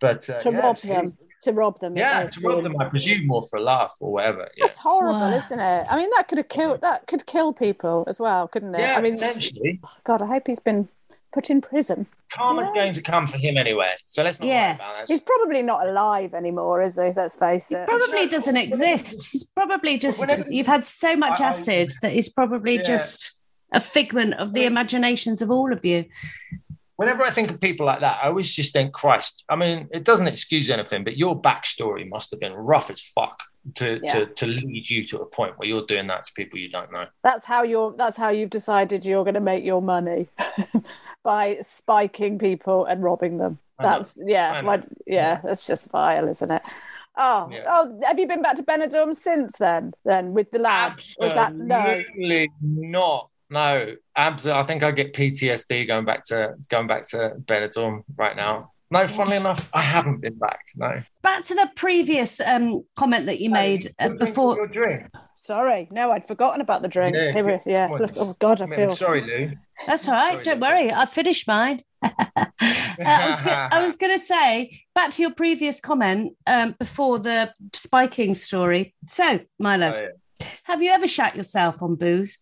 But uh, to yeah, rob him to rob them. Yeah, to rob them, I presume, more for a laugh or whatever. Yeah. That's horrible, wow. isn't it? I mean, that could have killed. That could kill people as well, couldn't it? Yeah, I mean, potentially. God, I hope he's been put in prison. Karma's yeah. going to come for him anyway, so let's not yes. worry about He's probably not alive anymore, is he? Let's face it. He probably doesn't exist. He's probably just. You've had so much acid I, that he's probably yeah. just a figment of the imaginations of all of you whenever I think of people like that, I always just think, Christ. I mean, it doesn't excuse anything, but your backstory must have been rough as fuck to yeah. to to lead you to a point where you're doing that to people you don't know. That's how you're. That's how you've decided you're going to make your money by spiking people and robbing them. That's yeah, yeah. That's just vile, isn't it? Oh, yeah. oh, have you been back to Benidorm since then? Then with the lads? Absolutely that no? not. No, absolutely. I think I get PTSD going back to going back to Benidorm right now. No, funnily enough, I haven't been back. No. Back to the previous um, comment that you so, made uh, before. Your drink. Sorry, no, I'd forgotten about the drink. Yeah, we, yeah. Oh God, I feel. sorry, Lou. That's all right. Sorry, Don't Lou. worry, I finished mine. uh, I was, going to say back to your previous comment um, before the spiking story. So, Milo, oh, yeah. have you ever shat yourself on booze?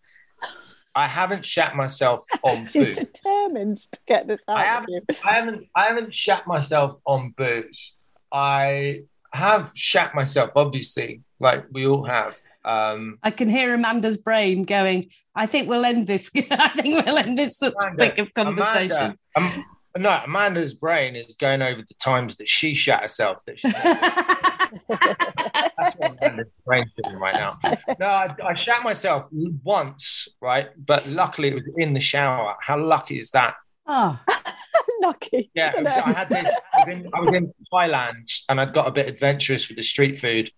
I haven't shat myself on booze. He's determined to get this out I haven't, I haven't, I haven't shat myself on booze. I have shat myself, obviously, like we all have. Um, I can hear Amanda's brain going. I think we'll end this. I think we'll end this topic of conversation. Amanda, um, no, Amanda's brain is going over the times that she shat herself. That she. That's what Amanda's brain's doing right now. No, I, I shat myself once, right? But luckily it was in the shower. How lucky is that? Oh. lucky. Yeah, I, was, I, had this. I was, in, I was, in, Thailand and I'd got a bit adventurous with the street food,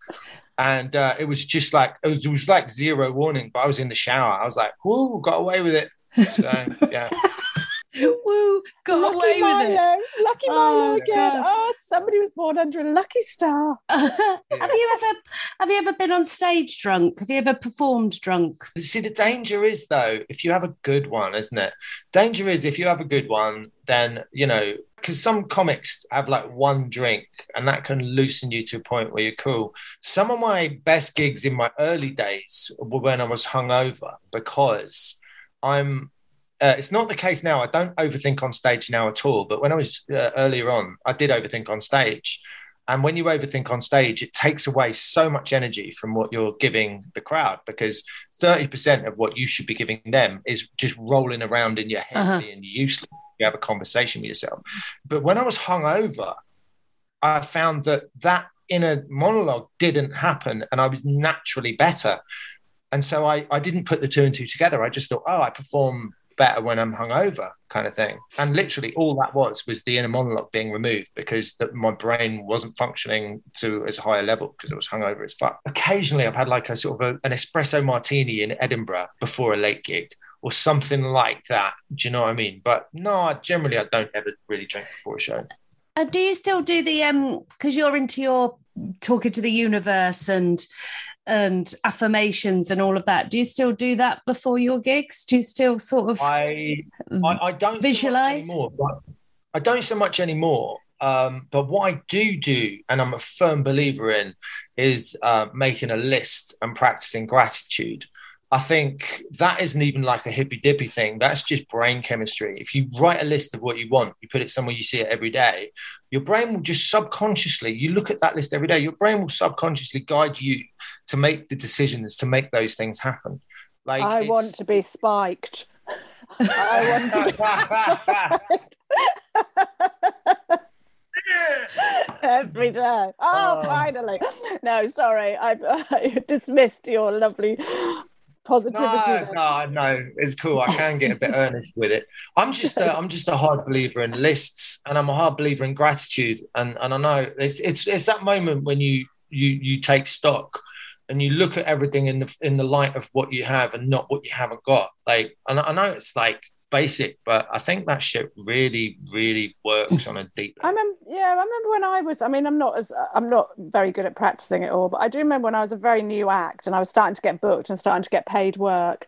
and uh, it was just like it was, it was, like zero warning. But I was in the shower. I was like, "Whoo, got away with it." So yeah. Woo, got lucky away Milo. with it. Lucky oh, Milo again. God. Oh, somebody was born under a lucky star. have you ever have you ever been on stage drunk? Have you ever performed drunk? See, the danger is though, if you have a good one, isn't it? Danger is if you have a good one, then you know, because some comics have like one drink and that can loosen you to a point where you're cool. Some of my best gigs in my early days were when I was hungover because I'm uh, it's not the case now. I don't overthink on stage now at all. But when I was uh, earlier on, I did overthink on stage. And when you overthink on stage, it takes away so much energy from what you're giving the crowd because 30% of what you should be giving them is just rolling around in your head Uh-huh. being useless. You have a conversation with yourself. But when I was hungover, I found that that inner monologue didn't happen and I was naturally better. And so I, I didn't put the two and two together. I just thought, oh, I perform better when I'm hungover, kind of thing. And literally, all that was was the inner monologue being removed because the, my brain wasn't functioning to as high a level because it was hungover as fuck. Occasionally, I've had like a sort of a, an espresso martini in Edinburgh before a late gig or something like that. Do you know what I mean? But no, I- generally, I don't ever really drink before a show. And do you still do the um because you're into your talking to the universe and and affirmations and all of that? Do you still do that before your gigs? Do you still sort of I I, I don't Visualize? so anymore. I don't so much anymore. Um, but what I do do, and I'm a firm believer in, is uh, making a list and practicing gratitude. I think that isn't even like a hippy dippy thing. That's just brain chemistry. If you write a list of what you want, you put it somewhere you see it every day, your brain will just subconsciously, you look at that list every day, your brain will subconsciously guide you to make the decisions to make those things happen. Like I want to be spiked. I want to be every day. Oh, Oh. finally. No, sorry. I, I dismissed your lovely positivity. No, no, no, it's cool. I can get a bit earnest with it. I'm just, a, I'm just a hard believer in lists, and I'm a hard believer in gratitude. And and I know it's it's it's that moment when you you you take stock and you look at everything in the in the light of what you have and not what you haven't got. Like, and I know it's like basic, but I think that shit really, really works on a deep. I remember, yeah, I remember when I was. I mean, I'm not as I'm not very good at practicing it all, but I do remember when I was a very new act and I was starting to get booked and starting to get paid work.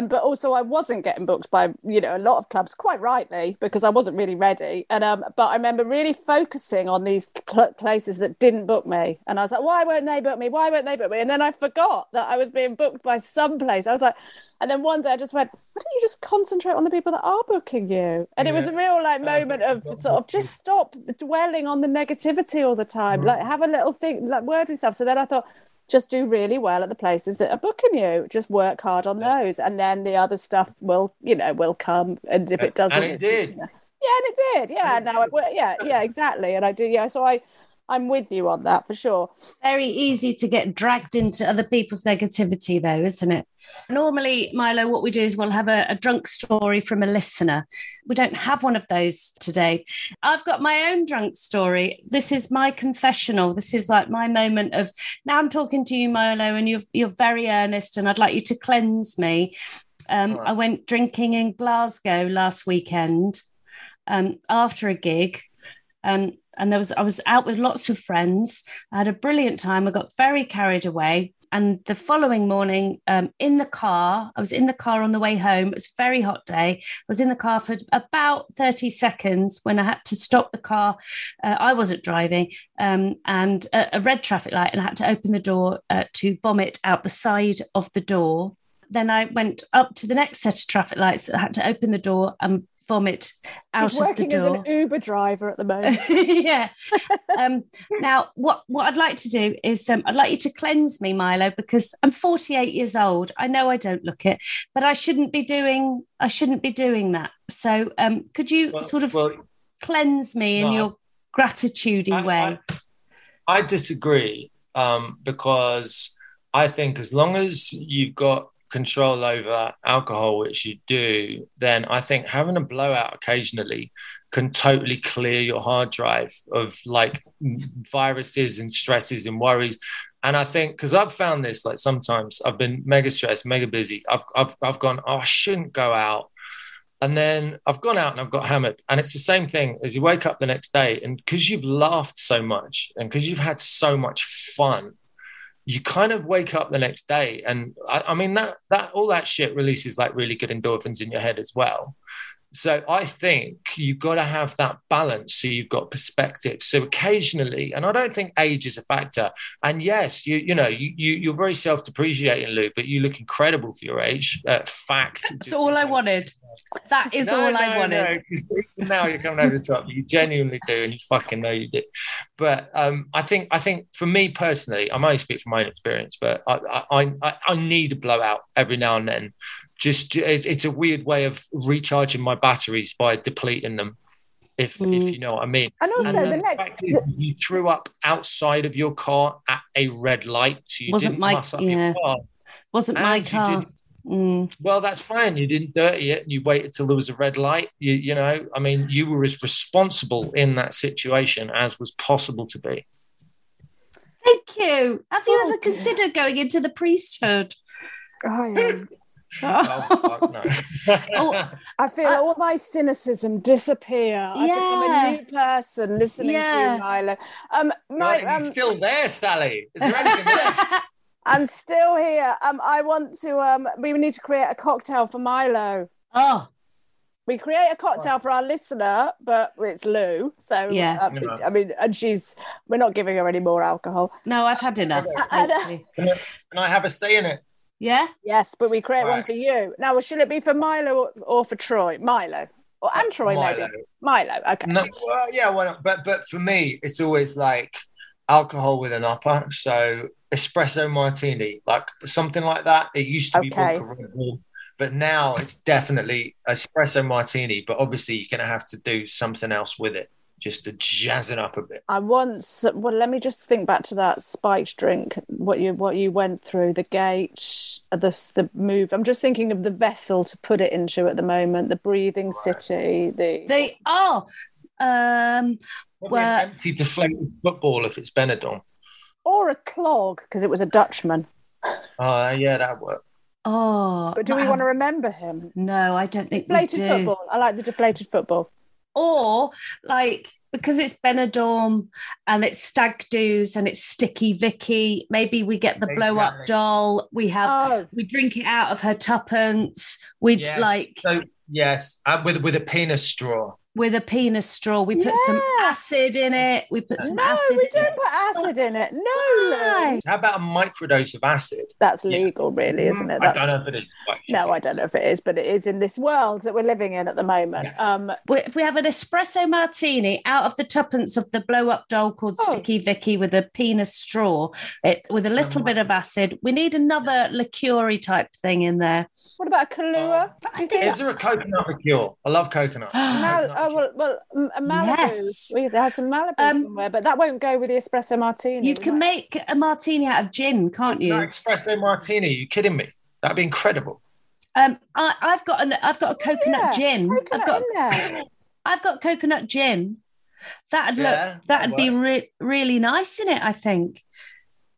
And but also I wasn't getting booked by you know a lot of clubs, quite rightly, because I wasn't really ready. And um, but I remember really focusing on these cl- places that didn't book me, and I was like, why won't they book me? Why won't they book me? And then I forgot that I was being booked by some place. I was like, and then one day I just went, why don't you just concentrate on the people that are booking you? And it was a real like moment of sort of just stop dwelling on the negativity all the time. Like have a little thing, like word yourself. So then I thought, just do really well at the places that are booking you. Just work hard on those, and then the other stuff will, you know, will come. And if it doesn't, And it did. Yeah, and it did. Yeah, now it, yeah, yeah, exactly. And I do. Yeah, so I, I'm with you on that for sure. very easy to get dragged into other people's negativity, though, isn't it? Normally, Milo, what we do is we'll have a, a drunk story from a listener. We don't have one of those today. I've got my own drunk story. This is my confessional. This is like my moment of now I'm talking to you, Milo, and you're you're very earnest, and I'd like you to cleanse me. Um, I went drinking in Glasgow last weekend um, after a gig. Um, and there was I was out with lots of friends. I had a brilliant time. I got very carried away. And the following morning, um, in the car, I was in the car on the way home. It was a very hot day. I was in the car for about 30 seconds when I had to stop the car. Uh, I wasn't driving, um, and a, a red traffic light, and I had to open the door uh, to vomit out the side of the door. Then I went up to the next set of traffic lights. I had to open the door and vomit out She's of the door. working as an Uber driver at the moment. yeah. Um, now, what what I'd like to do is um, I'd like you to cleanse me, Milo, because I'm 48 years old. I know I don't look it, but I shouldn't be doing I shouldn't be doing that. So, um, could you Well- sort of well, cleanse me in no. your gratitudey I- way? I, I disagree um, because I think as long as you've got control over alcohol, which you do, then I think having a blowout occasionally can totally clear your hard drive of like viruses and stresses and worries. And I think because I've found this, like sometimes I've been mega stressed, mega busy. I've I've I've gone, oh, I shouldn't go out. And then I've gone out and I've got hammered. And it's the same thing as you wake up the next day. And because you've laughed so much and because you've had so much fun, you kind of wake up the next day. And I, I mean, that, that, all that shit releases like really good endorphins in your head as well. So I think you've got to have that balance so you've got perspective. So occasionally, and I don't think age is a factor. And yes, you you know you, you you're very self depreciating, Lou, but you look incredible for your age. Uh, fact. That's all I wanted. That is No, all no, I wanted. no, now you're coming over the top. You genuinely do, and you fucking know you did. But um, I think I think for me personally, I might speak from my own experience, but I I, I, I need a blowout every now and then. Just it, it's a weird way of recharging my batteries by depleting them. If, if Mm. you know what I mean. And also And the the next, fact is, you threw up outside of your car at a red light, so you Wasn't didn't my- muss up yeah. your car. Wasn't my And you car. didn't- Mm. well, that's fine. You didn't dirty it and you waited till there was a red light. You, you know, I mean, you were as responsible in that situation as was possible to be. Thank you. Have you Oh, ever dear. considered going into the priesthood? I, am- Oh, fuck no. Oh, I feel I- all my cynicism disappear. Yeah. I become a new person listening Yeah. to you, Milo. Um, my, Right, um, still there, Sally. Is there anything left? I'm still here. Um, I want to. Um, we need to create a cocktail for Milo. oh, We create a cocktail for our listener, but it's Lou. So Yeah. uh, Yeah. I mean, and she's. We're not giving her any more alcohol. no, I've had enough. I know. thank you. Can I have a say in it? Yeah? Yes, but we create one for you. Now, should it be for Milo or, or for Troy? Milo or and Troy Milo. maybe. Milo. Okay. No, well, yeah, why not? But but for me, it's always like alcohol with an upper. So espresso martini, like something like that. It used to be Okay. vodka but now it's definitely espresso martini. But obviously, you're going to have to do something else with it, just to jazz it up a bit. I once well let me just think back to that spiked drink what you what you went through the gate uh, the the move I'm just thinking of the vessel to put it into at the moment the breathing city the They are. Um, Probably Well- an empty deflated football if it's Benidorm. or a clog because it was a Dutchman Oh, yeah, that work. oh. but do we man. want to remember him No, I don't think deflated we do. football I like the deflated football Or like because it's Benidorm and it's stag doos and it's sticky Vicky, maybe we get the blow up doll. We have oh we drink it out of her tuppence. We'd Yes. like so yes, uh, with with a penis straw. With a penis straw. We put some acid in it. We put some no acid. we in don't it. put acid in it no Why? How about a microdose of acid? that's Yeah. legal really isn't it I don't know if it is. no I don't know if it is but it is in this world that we're living in at the moment Yeah. um We, we have an espresso martini out of the tuppence of the blow up doll called Oh. Sticky Vicky with a penis straw, it, with a little bit of acid. We need another liqueur type thing in there. what about a Kahlua Do you think Is there a coconut liqueur? I love coconut. Mal- Coconut oh well, well, m- a Malibu. Yes. We had some Malibu Um, somewhere, but that won't go with the espresso martini. You can might- make a martini out of gin, can't you? No espresso martini. you kidding me? That'd be incredible. Um, I, I've got an, I've got a coconut Yeah, gin. coconut I've got, in there. I've got coconut gin. That'd Yeah, look, that'd be re- really nice in it. I think.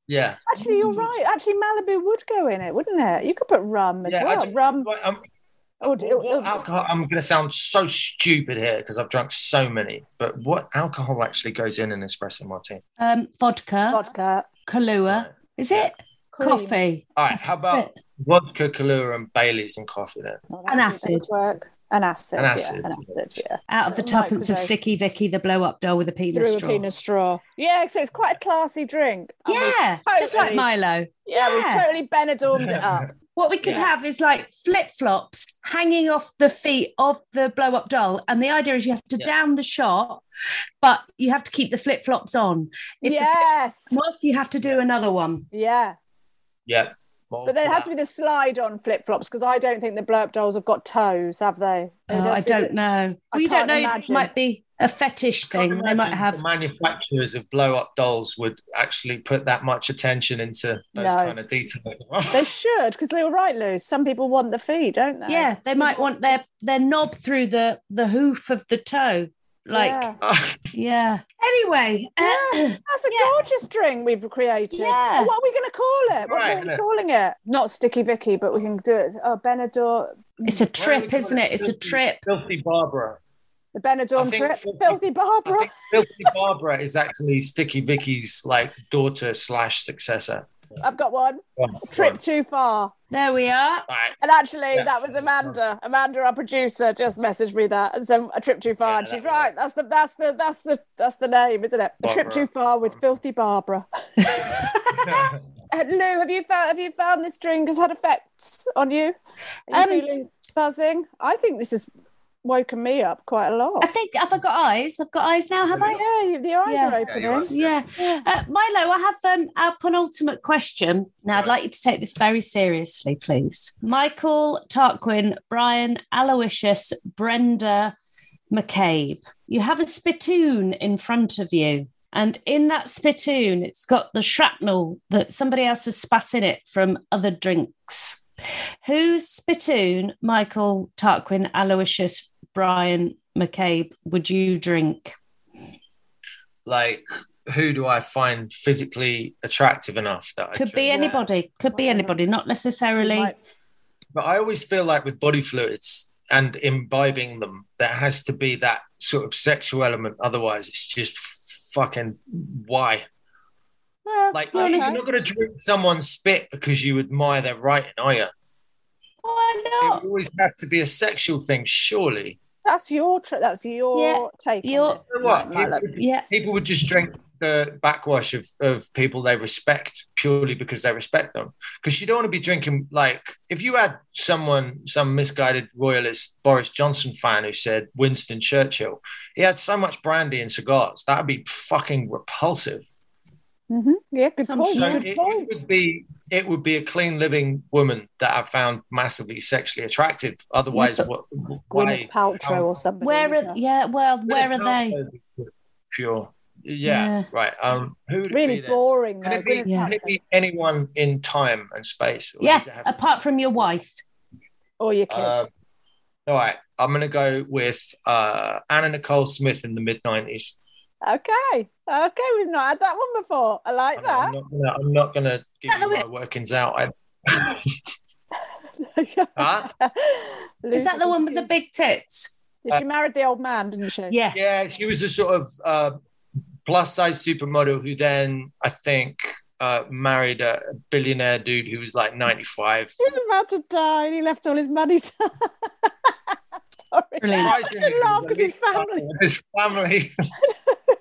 Yeah. Actually, you're right. Actually, Malibu would go in it, wouldn't it? You could put rum as Yeah, well. actually- rum. Right, Or, what, what alcohol? I'm going to sound so stupid here because I've drunk so many. But what alcohol actually goes in an espresso martini? Um, vodka, vodka. Kahlua. Is it cream. coffee? All right. How about vodka, Kahlua, and Bailey's and coffee then? Oh, An that would- that acid. Work. An acid. An yeah, acid, An acid. Yeah. Out of the A tuppence of. Sticky Vicky, the blow up doll with a penis Through straw. a penis straw. Yeah, so it's quite a classy drink. And we've Yeah, just like Milo. Yeah, we've Yeah. totally Benidormed it up. What we could Yeah. have is like flip flops hanging off the feet of the blow up doll. And the idea is you have to Yeah. down the shot, but you have to keep the flip flops on. If yes. flip- off, you have to do another one. Yeah. Yeah. More But there had that. to be the slide on flip flops because I don't think the blow up dolls have got toes, have they? They Oh, I don't it- know. I Well, you don't can't know. imagine. It might be a fetish thing. They might have. the manufacturers of blow up dolls would actually put that much attention into those No. kind of details. They should because they're right, Lou. Some people want the feet, don't they? Yeah, they might want their their knob through the the hoof of the toe. Like, yeah. Yeah. Anyway, uh, That's a Yeah. gorgeous drink we've created. Yeah. What are we going to call it? What Right, are we calling it? Not Sticky Vicky, but we can do it. Oh, Benidorm. it's a Why don't we trip, isn't it? It's a trip. Filthy Barbara. The I Benidorm trip. Filthy- Filthy Barbara. Filthy Barbara is actually Sticky Vicky's like daughter slash successor. I've got one. Go on, go Trip on. too far. There we are. Right. And actually, Yeah, that was so- Amanda. Amanda, our producer, just messaged me that and said a trip too far. Yeah, and she's that- right. That's the that's the that's the that's the name, isn't it? A trip too far with filthy Barbara. Uh, Lou, have you found have you found this drink has had effects on you? Are you Um, feeling buzzing? I think this has woken me up quite a lot. I think have I got eyes? I've got eyes now, have I? yeah, the eyes Yeah. are Yeah, you're opening. right. Yeah. Uh, Milo, I have um, our penultimate question. Now, I'd like you to take this very seriously, please. Michael Tarquin, Brian Aloysius, Brenda McCabe. You have a spittoon in front of you. And in that spittoon, it's got the shrapnel that somebody else has spat in it from other drinks. Whose spittoon, Michael Tarquin, Aloysius, Brian McCabe, would you drink? Like, who do I find physically attractive enough that I Could be drink? anybody. Could be anybody. Not necessarily. But I always feel like with body fluids and imbibing them, there has to be that sort of sexual element. Otherwise, it's just fucking why? Well, Like, well, you're listen, not going to drink someone's spit because you admire their writing, are you? why not? It always has to be a sexual thing, surely. That's your tr- that's your Yeah, take your- on this. You know what? Milo. Yeah. People would just drink the backwash of, of people they respect purely because they respect them. Because you don't want to be drinking like if you had someone, some misguided royalist Boris Johnson fan who said Winston Churchill, he had so much brandy and cigars, that would be fucking repulsive. Mhm. Yeah, good point. So sure. it, Good it would be it would be a clean living woman that I found massively sexually attractive. Otherwise, but what Gwyneth why Paltrow or something. Where are yeah? Well, where are they? Pure. Yeah, Yeah. right. Um, who would it Really be boring. Can though, it be, Yeah. can it be anyone in time and space? or Yeah. does it have to be- Apart from your wife. Or your kids. Um, all right, I'm going to go with uh, Anna Nicole Smith in the mid 90s. Okay. Okay, we've not had that one before. I like I'm, that. I'm not gonna, I'm not going to give you my workings out. I, Huh? Is that the one with the big tits? Yeah, she married the old man, didn't she? Yes. yeah, she was a sort of uh, plus size supermodel who then, I think, uh, married a billionaire dude who was like 95. He was about to die and he left all his money to Sorry. Brilliant. I should laugh because his family. His family.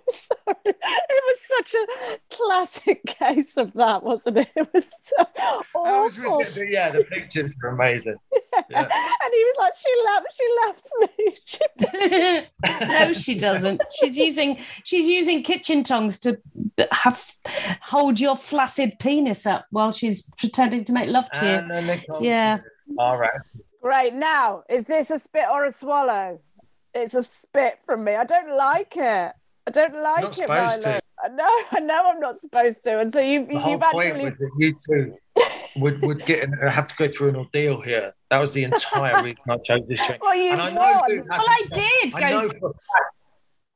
Sorry. It was such a classic case of that, wasn't it? It was so That was awful. Yeah, the pictures were amazing. Yeah. And he was like, She left she left me. She no, she doesn't. She's using she's using kitchen tongs to have hold your flaccid penis up while she's pretending to make love to you. Anna Yeah. All right. Great. Now, is this a spit or a swallow? It's a spit from me. I don't like it. I don't like not it, supposed Milo. to. I know, I know I'm not supposed to. And so you've The whole you've point actually was that you two would, would get and have to go through an ordeal here. That was the entire reason I chose this drink. Well, you've And I know. Lou Well, I did I go. know for a fact.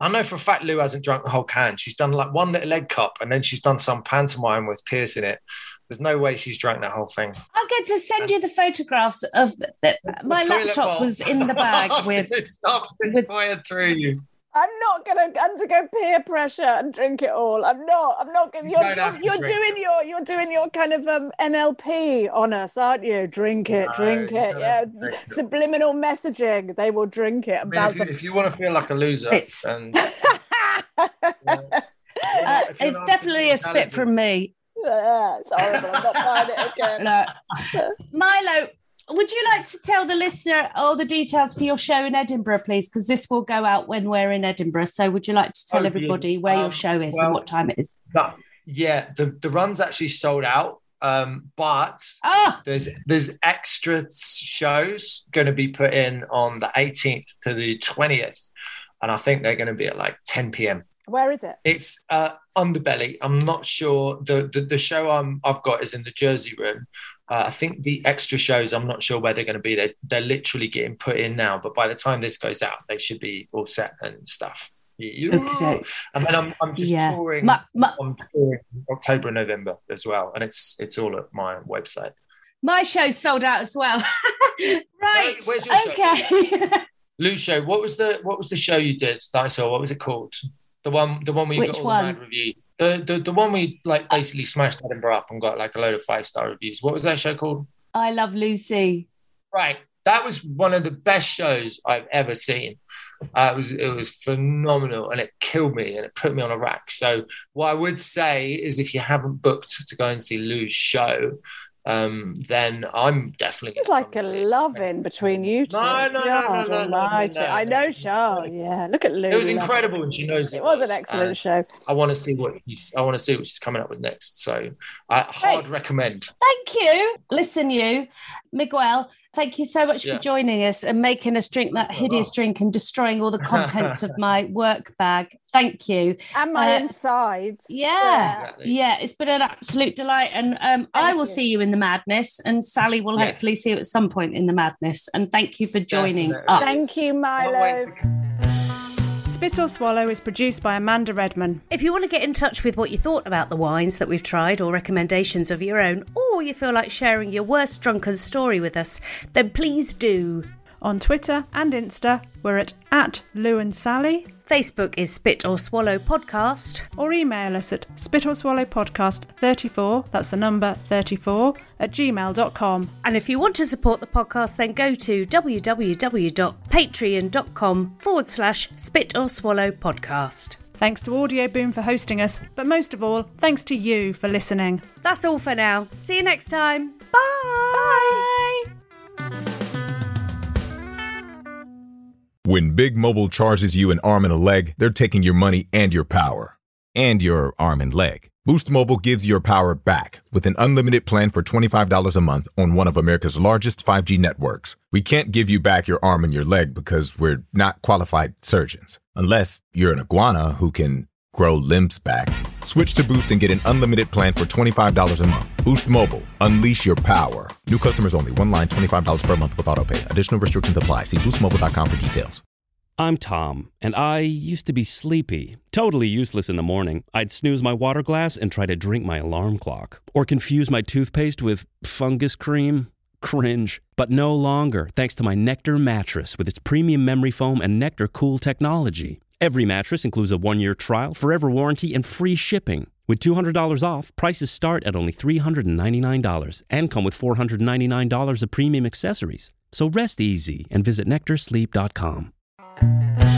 I know for a fact Lou hasn't drunk the whole can. She's done like one little egg cup and then she's done some pantomime with Pierce in it. There's no way she's drank the whole thing. I'll get to send you the photographs of the, the, my laptop was in the bag with. it stops with- fired through you. I'm not going to undergo peer pressure and drink it all. I'm not. I'm not going. You You're, don't you're, you're drink doing your you're doing your kind of um, NLP on us, aren't you? Drink it, No, drink it. don't Yeah, have to drink it. subliminal messaging. They will drink it I mean, if, you, if you want to feel like a loser, It's- and Uh, If you're it's definitely a spit from me. It's horrible. I'm not buying it again. No. Milo, would you like to tell the listener all the details for your show in Edinburgh, please? Because this will go out when we're in Edinburgh. So, would you like to tell Oh, everybody where your Um, show is well- and what time it is? But, yeah, the, the run's actually sold out. Um, but Ah, there's there's extra shows going to be put in on the 18th to the 20th, and I think they're going to be at like 10 p.m. Where is it? It's uh, Underbelly. I'm not sure. The, the the show I'm I've got is in the Jersey room. Uh, I think the extra shows. I'm not sure where they're going to be. They're they're literally getting put in now. But by the time this goes out, they should be all set and stuff. Yeah. Okay. And then I'm I'm yeah. touring. My, my, I'm touring October and November as well, and it's it's all at my website. my show's sold out as well. right. where's your show? okay. Lou show. What was the what was the show you did that I saw? What was it called? The one the one where you Which got all one? the mad reviews. The, the the one we like basically smashed Edinburgh up and got like a load of five star reviews. What was that show called? I love Lucy. Right. That was one of the best shows I've ever seen. Uh, it was it was phenomenal and it killed me and it put me on a rack. So what I would say is if you haven't booked to go and see Lou's show, um, then I'm definitely. It's like a love in between you two. No, no, no, no, God no, no, no, I know, no. Charles. Yeah, look at Lou. It was incredible, and she knows It was an excellent show. I want to see what I want to see what she's coming up with next. So I hard recommend. Thank you. Listen, you, Miguel. Thank you so much Yeah. for joining us and making us drink that hideous drink and destroying all the contents of my work bag. Thank you. And my Uh, insides. Yeah, Exactly. yeah, it's been an absolute delight, and um, I will you. see you in the madness, and Sally will Yes. hopefully see you at some point in the madness. And thank you for joining Definitely. us. Thank you, Milo. Spit or Swallow is produced by Amanda Redman. If you want to get in touch with what you thought about the wines that we've tried or recommendations of your own, or you feel like sharing your worst drunken story with us, then please do. On Twitter and Insta, we're at, at Lou and Sally, Facebook is Spit or Swallow Podcast. or email us at spit or swallow podcast 34, that's the number 34, at gmail.com. And if you want to support the podcast, then go to www.patreon.com forward slash Spit or Swallow Podcast. Thanks to Audioboom for hosting us, but most of all, thanks to you for listening. That's all for now. See you next time. Bye. When Big Mobile charges you an arm and a leg, they're taking your money and your power. And your arm and leg. Boost Mobile gives your power back with an unlimited plan for $25 a month on one of America's largest 5G networks. We can't give you back your arm and your leg because we're not qualified surgeons. Unless you're an iguana who can grow limbs back. Switch to Boost and get an unlimited plan for $25 a month. Boost Mobile. Unleash your power. New customers only. One line, $25 per month with autopay. Additional restrictions apply. See boostmobile.com for details. I'm Tom, and I used to be sleepy, totally useless in the morning. I'd snooze my water glass and try to drink my alarm clock, or confuse my toothpaste with fungus cream. Cringe. But no longer, thanks to my Nectar mattress with its premium memory foam and Nectar Cool technology. Every mattress includes a one year trial, forever warranty, and free shipping. With $200 off, prices start at only $399 and come with $499 of premium accessories. So rest easy and visit nectarsleep.com.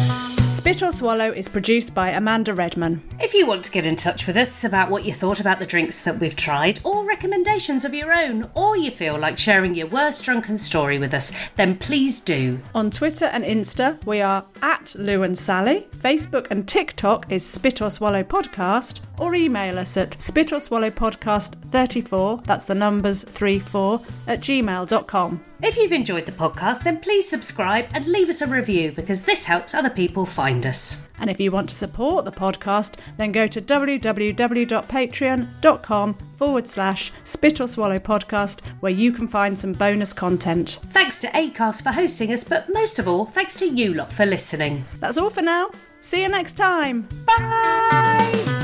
Spit or Swallow is produced by Amanda Redman. If you want to get in touch with us about what you thought about the drinks that we've tried, or recommendations of your own, or you feel like sharing your worst drunken story with us, then please do. On Twitter and Insta, we are at Lou and Sally. Facebook and TikTok is Spit or Swallow Podcast, or email us at spit or swallow podcast 34, that's the numbers 34, at gmail.com. If you've enjoyed the podcast, then please subscribe and leave us a review because this helps other people find us. And if you want to support the podcast, then go to www.patreon.com forward slash spit or swallow podcast, where you can find some bonus content. Thanks to ACAST for hosting us, but most of all, thanks to you lot for listening. That's all for now. See you next time. Bye!